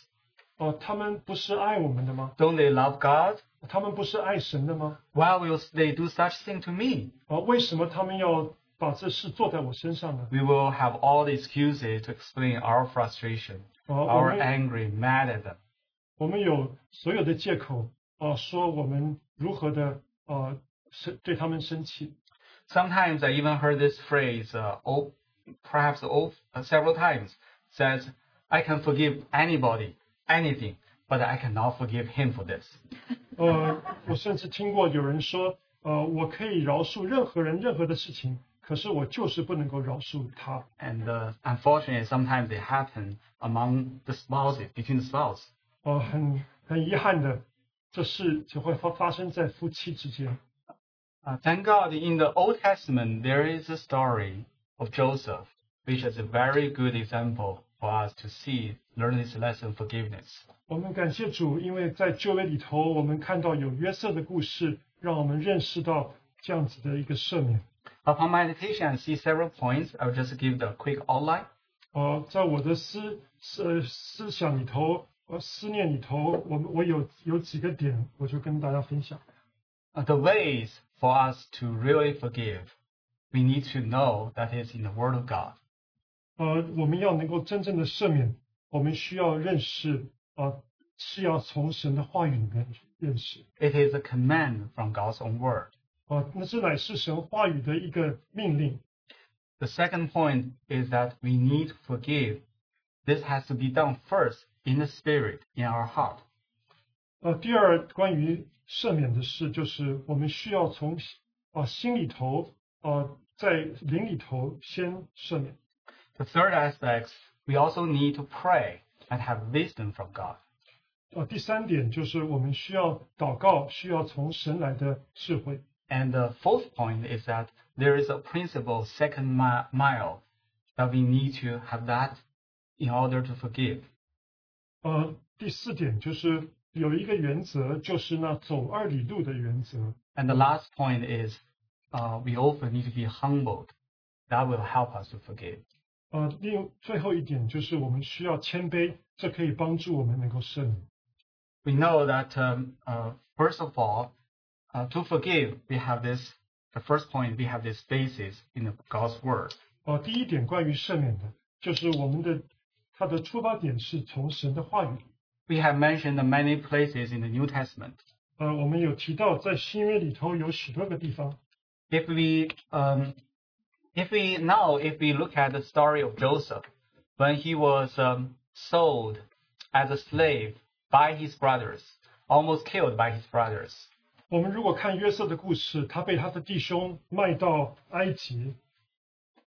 哦、他们不是爱我们的吗？ Don't they love God? 他们不是爱神的吗？ Why will they do such thing to me? 啊、为什么他们要把这事做在我身上呢？ We will have all the excuses to explain our frustration, 啊、我 our 们 angry, mad at them. 我们有所有的借口啊、说我们如何的啊生对他们生气 Sometimes I even heard this phrase, uh, oh, perhaps oh, uh, several times, says, I can forgive anybody, anything, but I cannot forgive him for this. 呃，我甚至听过有人说，呃，我可以饶恕任何人任何的事情，可是我就是不能够饶恕他。 And uh, unfortunately, sometimes they happen among the spouses, between the spouse. 呃，很很遗憾的，这事只会发发生在夫妻之间。 Uh, thank God, in the Old Testament, there is a story of Joseph, which is a very good example for us to see, learn this lesson of forgiveness. 我们感谢主，因为在旧约里头，我们看到有约瑟的故事，让我们认识到这样子的一个赦免。 Upon meditation, I see several points. I will just give the quick outline. 呃，在我的思思思想里头，呃，思念里头，我们我有有几个点，我就跟大家分享。 Uh, the ways for us to really forgive, we need to know that is in the Word of God. 呃，我们要能够真正的赦免， 我们需要认识，呃，是要从神的话语里面认识。 It is a command from God's own Word. 啊、那这乃是神话语的一个命令。 The second point is that we need to forgive. This has to be done first in the Spirit, in our heart. 呃，第二关于赦免的事，就是我们需要从啊、心里头，呃，在灵里头先赦免。 The third aspect, we also need to pray and have wisdom from God. 呃，第三点就是我们需要祷告，需要从神来的智慧。 And the fourth point is that there is a principle, second mi- mile, that we need to have that in order to forgive. 呃，第四点就是有一个原则，就是那走二里路的原则。 And the last point is, uh, we also need to be humbled. That will help us to forgive. 呃，另最后一点就是我们需要谦卑，这可以帮助我们能够赦免。 We know that, um, uh, first of all, uh, to forgive, we have this, the first point, we have this basis in the God's Word. 呃，第一点关于赦免的，就是我们的 它的出发点是从神的话语。 We have mentioned many places in the New Testament. 呃，我们有提到在新约里头有许多个地方。 If we, um, if we now, if we look at the story of Joseph, when he was um, sold as a slave by his brothers, almost killed by his brothers, 我们如果看约瑟的故事，他被他的弟兄卖到埃及，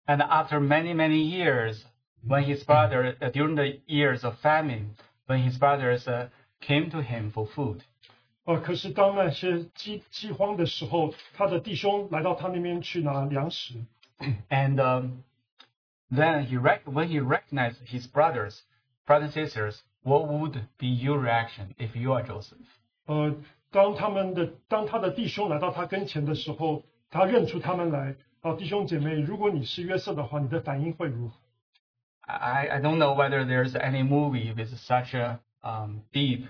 and after many, many years, when his brother, uh, during the years of famine, when his brothers uh, came to him for food, 呃，可是当那些饥饥荒的时候，他的弟兄来到他那边去拿粮食， and um, then he rec- when he recognized his brothers, brothers and sisters, what would be your reaction if you are Joseph? 呃，当他们的当他的弟兄来到他跟前的时候，他认出他们来。啊，弟兄姐妹，如果你是约瑟的话，你的反应会如何？ I, I don't know whether there's any movie with such a um, deep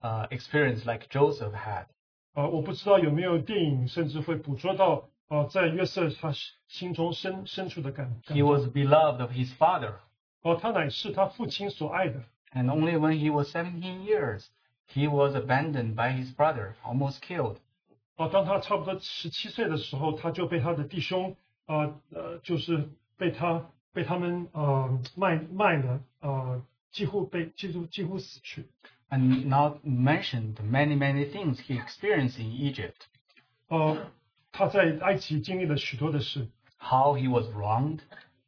uh, experience like Joseph had. 呃，我不知道有没有电影甚至会捕捉到， 呃，在约瑟他心中深深处的感感 He 动。 was beloved of his father, 哦，他乃是他父亲所爱的。 and only when he was 17 years, he was abandoned by his brother, almost killed. 哦，当他差不多十七岁的时候，他就被他的弟兄，呃呃，就是被他被他们呃卖卖了，呃，几乎被几乎几乎死去。 And not mentioned many, many things he experienced in Egypt. 呃， 他在埃及经历了许多的事， How he was wronged,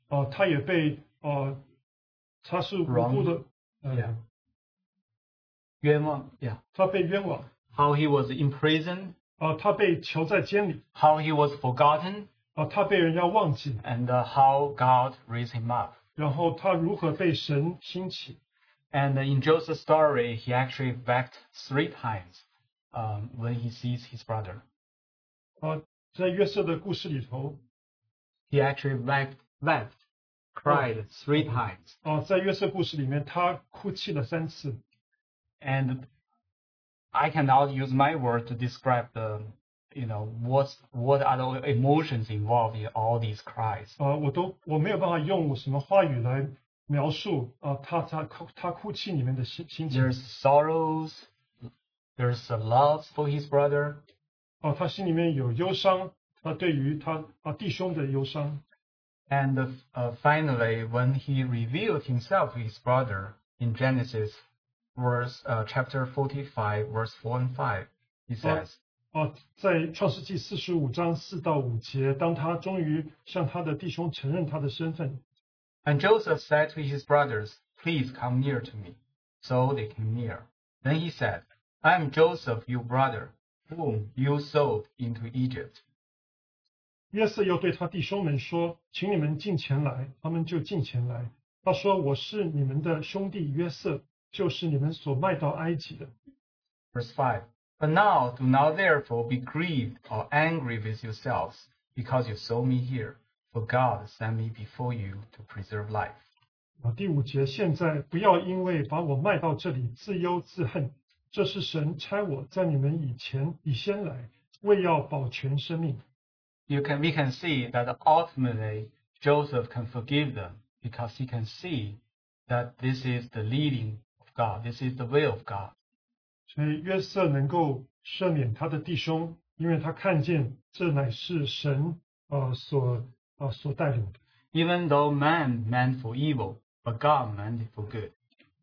呃，他也被呃，他是无辜的，呃 Yeah. 冤枉, yeah. 他被冤枉， How he was imprisoned, 呃，他被囚在监里， how he was forgotten, 啊、他被人家忘记， and uh, how God raised him up. 然后他如何被神兴起。 And in Joseph's story, he actually wept three times um, when he sees his brother. 啊、 在约瑟的故事里头， He actually wept, wept, cried three times. 啊、在约瑟故事里面，他哭泣了三次。 And I cannot use my word to describe the, you know, what's, what are the emotions involved in all these cries. 啊、我都我没有办法用什么话语来描述啊、他他哭他哭泣里面的心心情。 There's sorrows, there's a love for his brother, And uh, finally, when he revealed himself to his brother in Genesis, verse uh, chapter forty-five, verse four and five, he says. 哦，在创世记四十五章四到五节，当他终于向他的弟兄承认他的身份。And Joseph said to his brothers, "Please come near to me." So they came near. Then he said, "I am Joseph, your brother whom you sold into Egypt. 约瑟又对他弟兄们说：“请你们进前来。”他们就进前来。他说：“我是你们的兄弟约瑟，就是你们所卖到埃及的。 Verse 5 But now do not therefore be grieved or angry with yourselves because you sold me here, for God sent me before you to preserve life. ”啊，第五节，现在不要因为把我卖到这里自忧自恨， 这是神差我在你们以前以先来，为要保全生命。You can, we can see that ultimately Joseph can forgive them because he can see that this is the leading of God. This is the will of God. 所以约瑟能够赦免他的弟兄，因为他看见这乃是神呃所呃所带领的。Even though man meant for evil, but God meant it for good.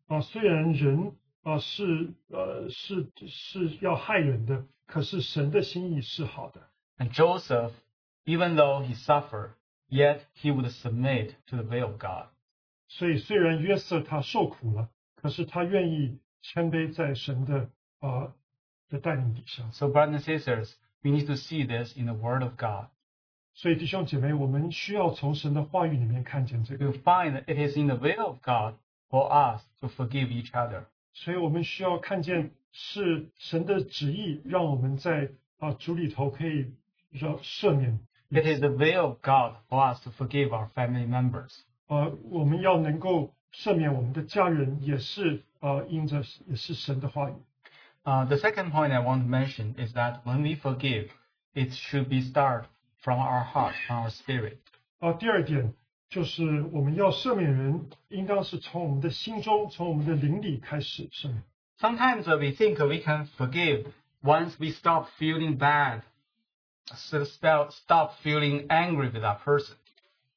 啊，虽然人 啊是呃是是要害人的，可是神的心意是好的。 And Joseph, even though he suffered, yet he would submit to the will of God. 所以虽然约瑟他受苦了，可是他愿意谦卑在神的啊的带领底下。 So, brothers and sisters, we need to see this in the Word of God. 所以弟兄姐妹，我们需要从神的话语里面看见这个。 We find that it is in the will of God for us to forgive each other. 所以我们需要看见是神的旨意，让我们在啊主里头可以让赦免。 It is the will of God for us to forgive our family members. 呃，我们要能够赦免我们的家人，也是呃因着也是神的话语。 Uh, the second point I want to mention is that when we forgive, it should be start from our heart, from our spirit. 啊，第二点 就是我们要赦免人，应当是从我们的心中，从我们的灵里开始赦免。 Sometimes uh, we think we can forgive once we stop feeling bad, so stop stop feeling angry with that person.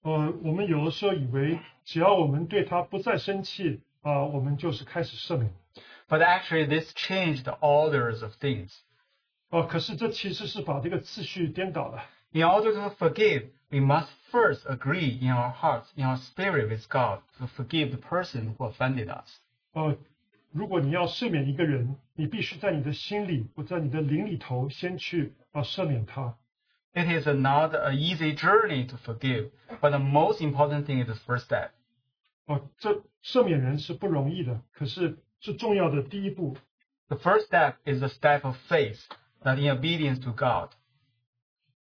呃，我们有的时候以为，只要我们对他不再生气啊、我们就是开始赦免。 But actually, this changed the orders of things. 哦、可是这其实是把这个次序颠倒了。 In order to forgive, we must first agree in our hearts, in our spirit with God, to forgive the person who offended us. 呃，如果你要赦免一个人，你必须在你的心里，或在你的灵里头，先去啊、赦免他。 It is not an easy journey to forgive, but the most important thing is the first step. 哦、这赦免人是不容易的，可是是重要的第一步。 The first step is the step of faith, that in obedience to God.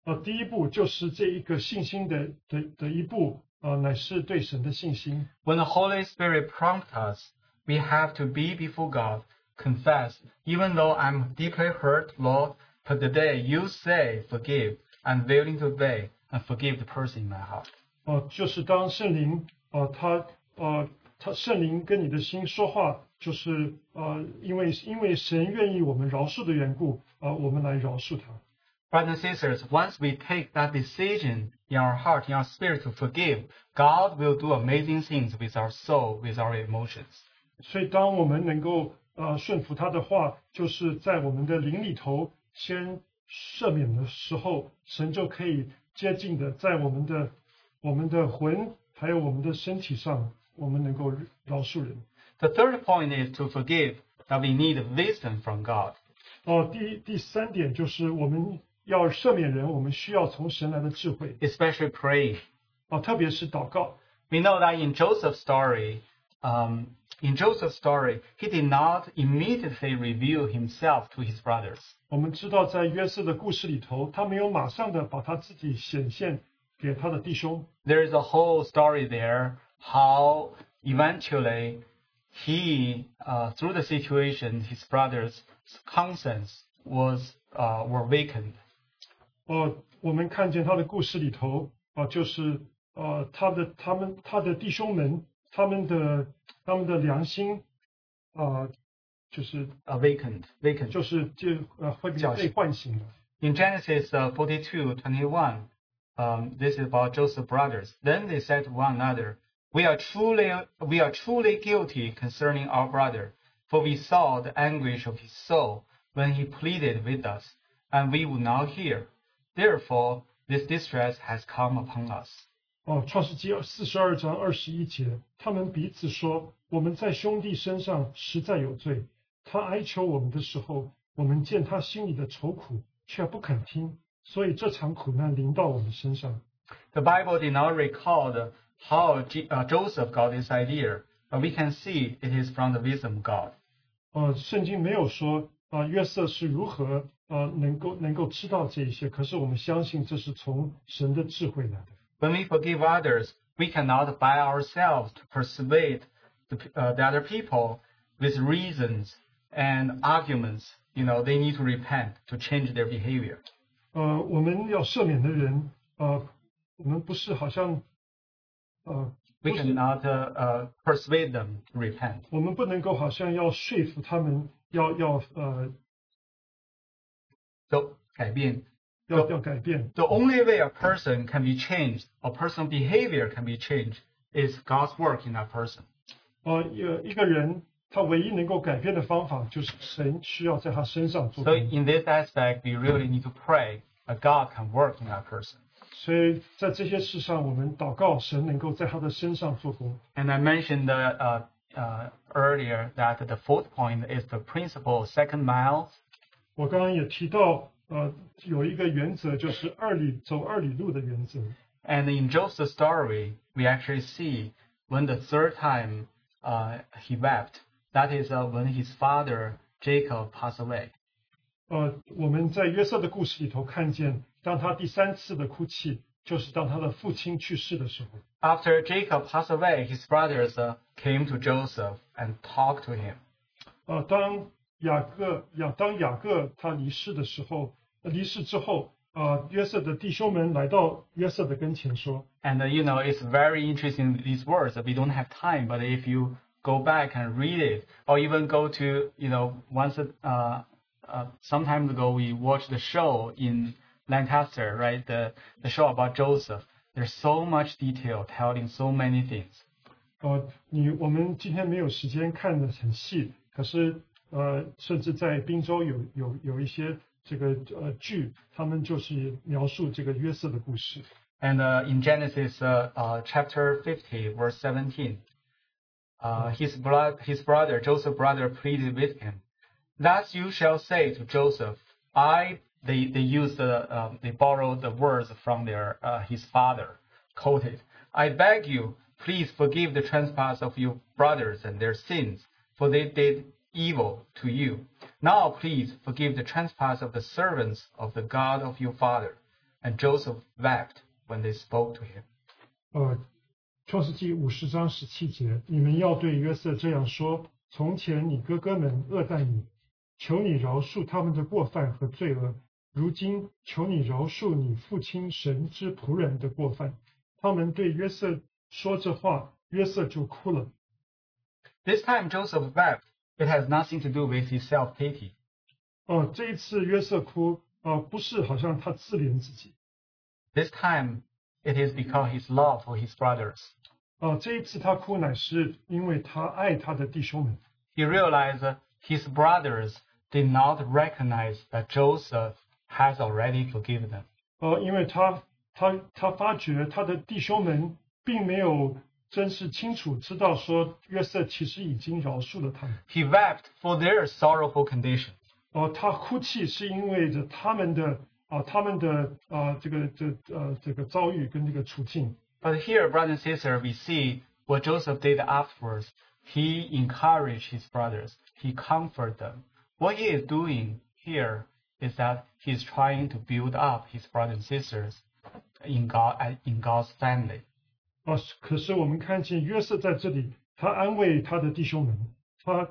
呃，第一步就是这一个信心的的的一步，呃，乃是对神的信心。When the Holy Spirit prompts us, we have to be before God, confess, even though I'm deeply hurt, Lord, but today you say, forgive, I'm willing to obey and forgive the person in my heart. 呃、就是当圣灵，呃，他，呃，他圣灵跟你的心说话，就是呃，因为因为神愿意我们饶恕的缘故，啊、我们来饶恕他。Brothers and sisters, once we take that decision in our heart, in our spirit to forgive, God will do amazing things with our soul, with our emotions. 所以，当我们能够呃顺服他的话，就是在我们的灵里头先赦免的时候，神就可以接近的在我们的我们的魂还有我们的身体上，我们能够饶恕人。 The third point is to forgive that we need wisdom from God. 哦，第第三点就是我们 要赦免人，我们需要从神来的智慧 especially praying. 哦，特别是祷告。 We know that in Joseph's story, um, in Joseph's story, he did not immediately reveal himself to his brothers. 我们知道，在约瑟的故事里头，他没有马上的把他自己显现给他的弟兄。 There is a whole story there how eventually he, uh, through the situation, his brothers' conscience was uh, were weakened. 哦，我们看见他的故事里头，啊，就是呃，他的他们他的弟兄们，他们的他们的良心，啊，就是 Awakened, weakened. 就是就呃会被叫醒被唤醒了。 In Genesis uh, 42, 21, um, this is about Joseph's brothers. Then they said to one another, we are truly, we are truly guilty concerning our brother, for we saw the anguish of his soul when he pleaded with us, and we would not hear. Therefore, this distress has come upon us. 哦，《创世记》四十二章二十一节，他们彼此说：“我们在兄弟身上实在有罪。他哀求我们的时候，我们见他心里的愁苦，却不肯听，所以这场苦难临到我们身上。” The Bible did not record how uh, Joseph got this idea, but we can see it is from the wisdom of God. 呃，圣经没有说啊、约瑟是如何呃能够能够知道这一些，可是我们相信这是从神的智慧来的。 When we forgive others, we cannot by ourselves to persuade the, p- uh, the other people with reasons and arguments. You know, they need to repent to change their behavior. 呃，我们要赦免的人，呃，我们不是好像呃 We 不是 cannot uh, uh, persuade them to repent. 我们不能够好像要说服他们 要要呃 So, 改变.要要改变。 The only way a person can be changed, a person's behavior can be changed, is God's work in that person. 呃，一一个人他唯一能够改变的方法，就是神需要在他身上做 So 工。 in this aspect, we really need to pray that God can work in that person. 所以在这些事上，我们祷告神能够在他的身上做工。 And I mentioned uh, uh, uh, earlier that the fourth point is the principle of second mile. 我刚刚也提到，呃，有一个原则，就是二里走二里路的原则。 And in Joseph's story, we actually see when the third time uh, he wept, that is uh, when his father Jacob passed away. 呃，我们在约瑟的故事里头看见，当他第三次的哭泣， 就是当他的父亲去世的时候。 After Jacob passed away, his brothers uh, came to Joseph and talked to him. 呃，当雅各雅当雅各他离世的时候，呃离世之后， 呃约瑟的弟兄们来到约瑟的跟前说， And uh, you know, it's very interesting these words. We don't have time, but if you go back and read it, or even go to, you know, once, uh, uh, some time ago we watched the show in Lancaster, right? The the show about Joseph. There's so much detail telling so many things. 呃，你我们今天没有时间看的很细，可是呃，甚至在宾州有有有一些这个呃剧，他们就是描述这个约瑟的故事。And uh, in Genesis uh, uh, chapter 50, verse 17, uh, his, brother his brother, Joseph's brother, pleaded with him, Thus you shall say to Joseph, I they, they used, the, um, they borrowed the words from their, uh, his father, quoted, I beg you, please forgive the trespass of your brothers and their sins, for they did evil to you. Now please forgive the trespass of the servants of the God of your father. And Joseph wept when they spoke to him. 呃，创世纪五十章十七节，你们要对约瑟这样说：从前你哥哥们恶待你，求你饶恕他们的过犯和罪恶； 如今求你饶恕你父亲神之仆人的过犯。他们对约瑟说这话，约瑟就哭了。 This time Joseph wept. It has nothing to do with his self pity. 哦、这一次约瑟哭，啊、不是好像他自怜自己， This time it is because his love for his brothers. 啊、这一次他哭乃是因为他爱他的弟兄们。 He realized that his brothers did not recognize that Joseph has already forgiven them. 呃，因为他他他发觉他的弟兄们并没有真是清楚知道说约瑟其实已经饶恕了他们。 He wept for their sorrowful condition. 呃，他哭泣是因为着他们的啊、他们的啊、这个这呃这个遭遇跟这个处境。 But here, brother and sister, we see what Joseph did afterwards. He encouraged his brothers. He comforted them. What he is doing here is that he's trying to build up his brothers and sisters in God in God's family. 啊、可是我们看见约瑟在这里，他安慰他的弟兄们，他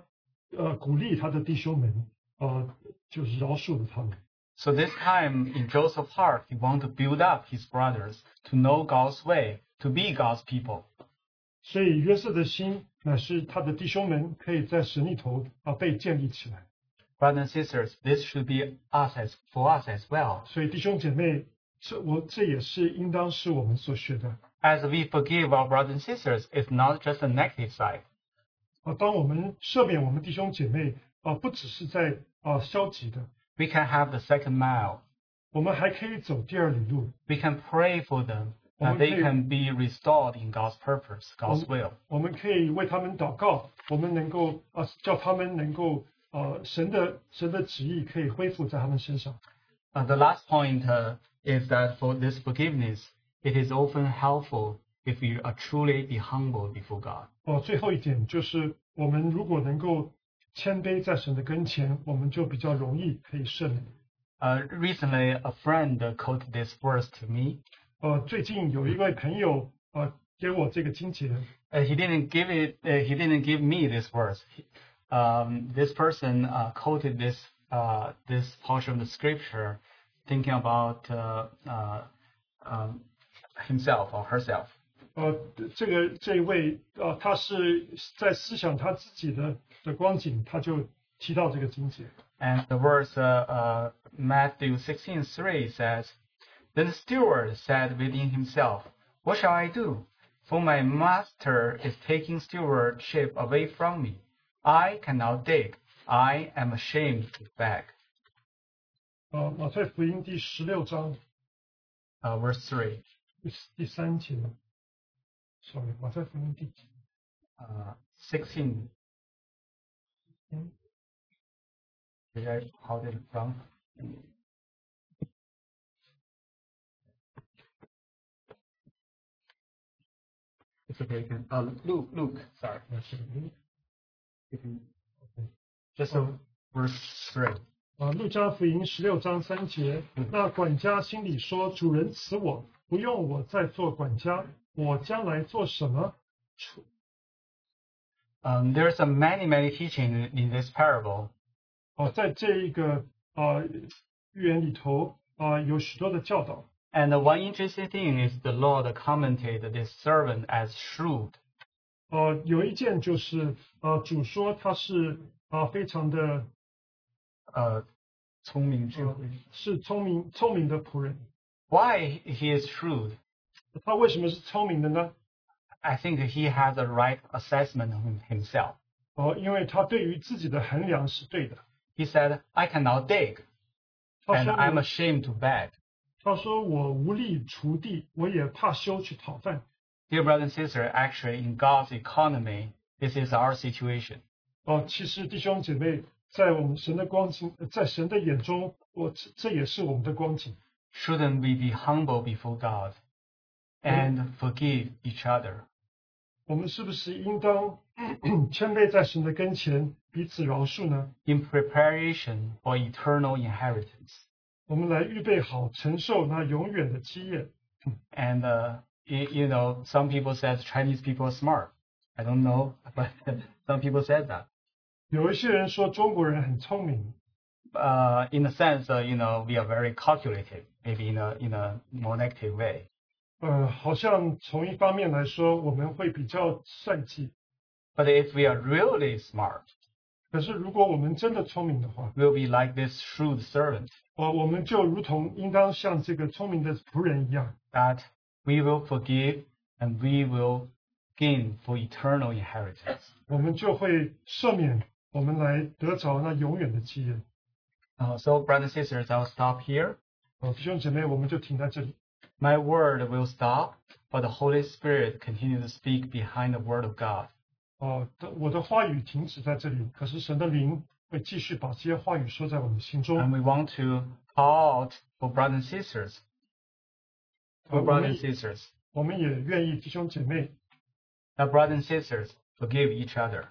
呃鼓励他的弟兄们，啊、就是饶恕了他们。 So this time in Joseph's heart, he wanted to build up his brothers to know God's way, to be God's people. 所以约瑟的心乃是他的弟兄们可以在神里头啊被建立起来。 Brothers and sisters, this should be us as for us as well. 所以弟兄姐妹，这我这也是应当是我们所学的 As we forgive our brothers and sisters, it's not just the negative side. 啊。当我们赦免我们弟兄姐妹啊，不只是在啊消极的， We can have the second mile. 我们还可以走第二里路。 We can pray for them that they can be restored in God's purpose, God's will. 我们可以为他们祷告，我们能够啊叫他们能够 啊神的神的旨意可以恢复在他们身上。 Uh, the last point uh, is that for this forgiveness, it is often helpful if we are truly be humble before God. 哦，最后一点就是，我们如果能够谦卑在神的跟前，我们就比较容易可以赦免。 Uh, recently, a friend uh, quoted this verse to me. 呃，最近有一位朋友呃给我这个经节， Uh, he didn't give it. Uh, he didn't give me this verse. He- um, this person uh, quoted this uh, this portion of the scripture, thinking about uh, uh, um, himself or herself. 呃，这个这一位呃，他是在思想他自己的的光景，他就提到这个经节。 And the verse uh, uh, Matthew 16:3 says, "Then the steward said within himself, What shall I do? For my master is taking stewardship away from me. I cannot dig. I am ashamed to beg." 呃，马太福音第十六章 Uh, verse 3. 第第三节，sorry，马太福音第几？ Uh, 16. Hmm. Did I hold it wrong? It's okay. You can, uh, Luke, Luke, sorry. 呃，是 You can, just uh, verse 3. 啊，路加福音十六章三节，那管家心里说：“主人辞我，不用我再做管家，我将来做什么？” Um, there's a many, many teaching in, in this parable. 哦，在这一个呃寓言里头， 啊、有许多的教导。 And one interesting thing is the Lord commented this servant as shrewd. 呃，有一件就是呃，主说他是啊、非常的 Uh, 聪明智慧.是聪明聪明的仆人。 Why he is shrewd? 他为什么是聪明的呢？ I think he has a right assessment of himself. 哦、因为他对于自己的衡量是对的。 He said, I cannot dig, 他 and 说 I'm 我 ashamed to beg. 他说我无力锄地，我也怕羞去讨饭。 Dear brother and sister, actually in God's economy, this is our situation. 哦、其实弟兄姐妹，在我们神的光景，呃在神的眼中，我这这也是我们的光景。 Shouldn't we be humble before God and forgive each other? 我们是不是应当谦卑在神的跟前，彼此饶恕呢？ in preparation for eternal inheritance. 我们来预备好承受那永远的基业。 And uh, you, you know, some people says Chinese people are smart. I don't know, but some people said that. 有一些人说中国人很聪明， Uh, in a sense, uh, you know, we are very calculated, maybe in a in a more negative way. 呃，好像从一方面来说，我们会比较算计。 But if we are really smart, 可是如果我们真的聪明的话， we'll be like this shrewd servant 呃，我们就如同应当像这个聪明的仆人一样， that we will forgive and we will gain for eternal inheritance. 我们就会赦免，我们来得着那永远的基业。 Uh, so, brothers and sisters, I'll stop here. 呃，弟兄姐妹，我们就停在这里。 My word will stop, but the Holy Spirit continue to speak behind the word of God. 哦、的我的话语停止在这里，可是神的灵会继续把这些话语说在我们心中。 And we want to call out for brothers and sisters. For 呃我 brothers 们 and sisters. 我们也愿意弟兄姐妹， That brothers and sisters forgive each other.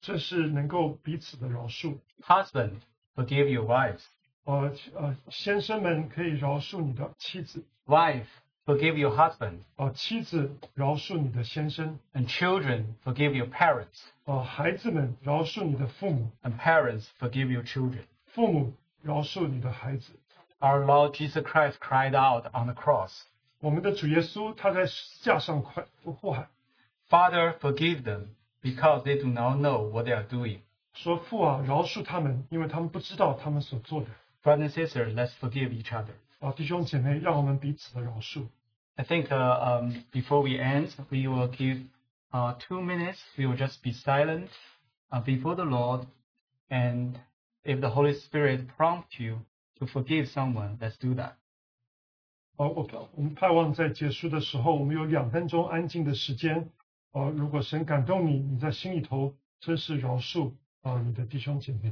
这是能够彼此的饶恕。 Husband, forgive your wives. 呃呃，先生们可以饶恕你的妻子， Wife, forgive your husband. 呃，妻子饶恕你的先生， And children, forgive your parents. 呃，孩子们饶恕你的父母， And parents, forgive your children. 父母饶恕你的孩子。 Our Lord Jesus Christ cried out on the cross, 我们的主耶稣他在十字架上快呼喊 Father, forgive them, because they do not know what they are doing. 说：“父啊，饶恕他们，因为他们不知道他们所做的。 Brothers and sisters, let's forgive each other. 啊，弟兄姐妹，让我们彼此的饶恕。 I think uh, um, before we end, we will give uh, two minutes. We will just be silent uh, before the Lord. And if the Holy Spirit prompts you to forgive someone, let's do that. 哦，我我们盼望在结束的时候，我们有两分钟安静的时间。哦，如果神感动你，你在心里头真是饶恕啊你的弟兄姐妹。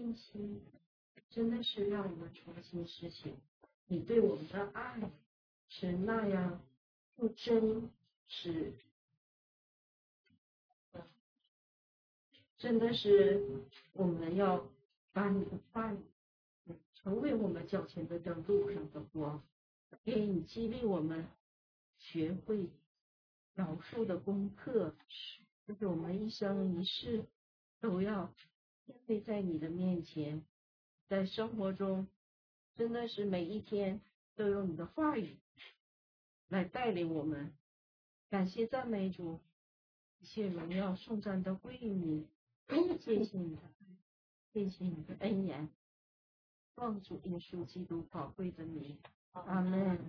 信心真的是让我们重新实行。你对我们的爱是那样不真实，真的是我们要把你的爱成为我们脚前的灯，路上的光，给你激励我们学会饶恕的功课，就是我们一生一世都要谦卑在你的面前，在生活中真的是每一天都有你的话语来带领我们。感谢赞美主，一切荣耀颂赞都归于你。谢谢你的爱，谢谢你的恩言，奉主耶稣基督宝贵的名，阿门。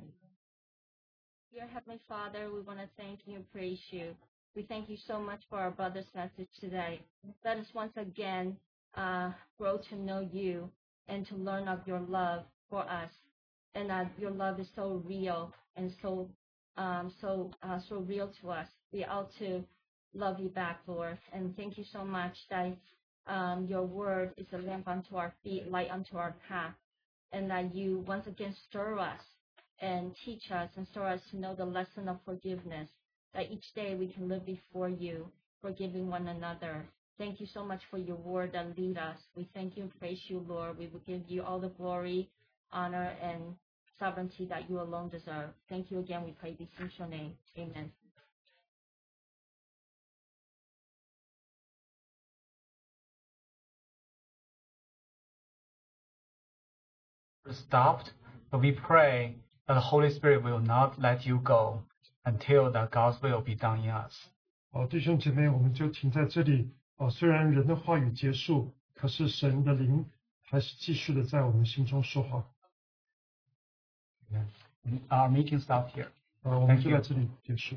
Dear Heavenly Father, we want to thank you and praise you. We thank you so much for our brother's message today. Let us once again uh, grow to know you and to learn of your love for us. And that your love is so real and so um, so uh, so real to us. We ought to love you back, Lord. And thank you so much that um, your word is a lamp unto our feet, light unto our path, and that you once again stir us and teach us and stir us to know the lesson of forgiveness, that each day we can live before you, forgiving one another. Thank you so much for your word that lead us. We thank you and praise you, Lord. We will give you all the glory, honor, and sovereignty that you alone deserve. Thank you again. We pray this in your name. Amen. stopped, but we pray that the Holy Spirit will not let you go until the God's will be done in us. 好，弟兄姐妹，我们就停在这里。 哦，虽然人的话语结束，可是神的灵还是继续的在我们心中说话。Our meeting stopped here. 呃，我们就在这里结束。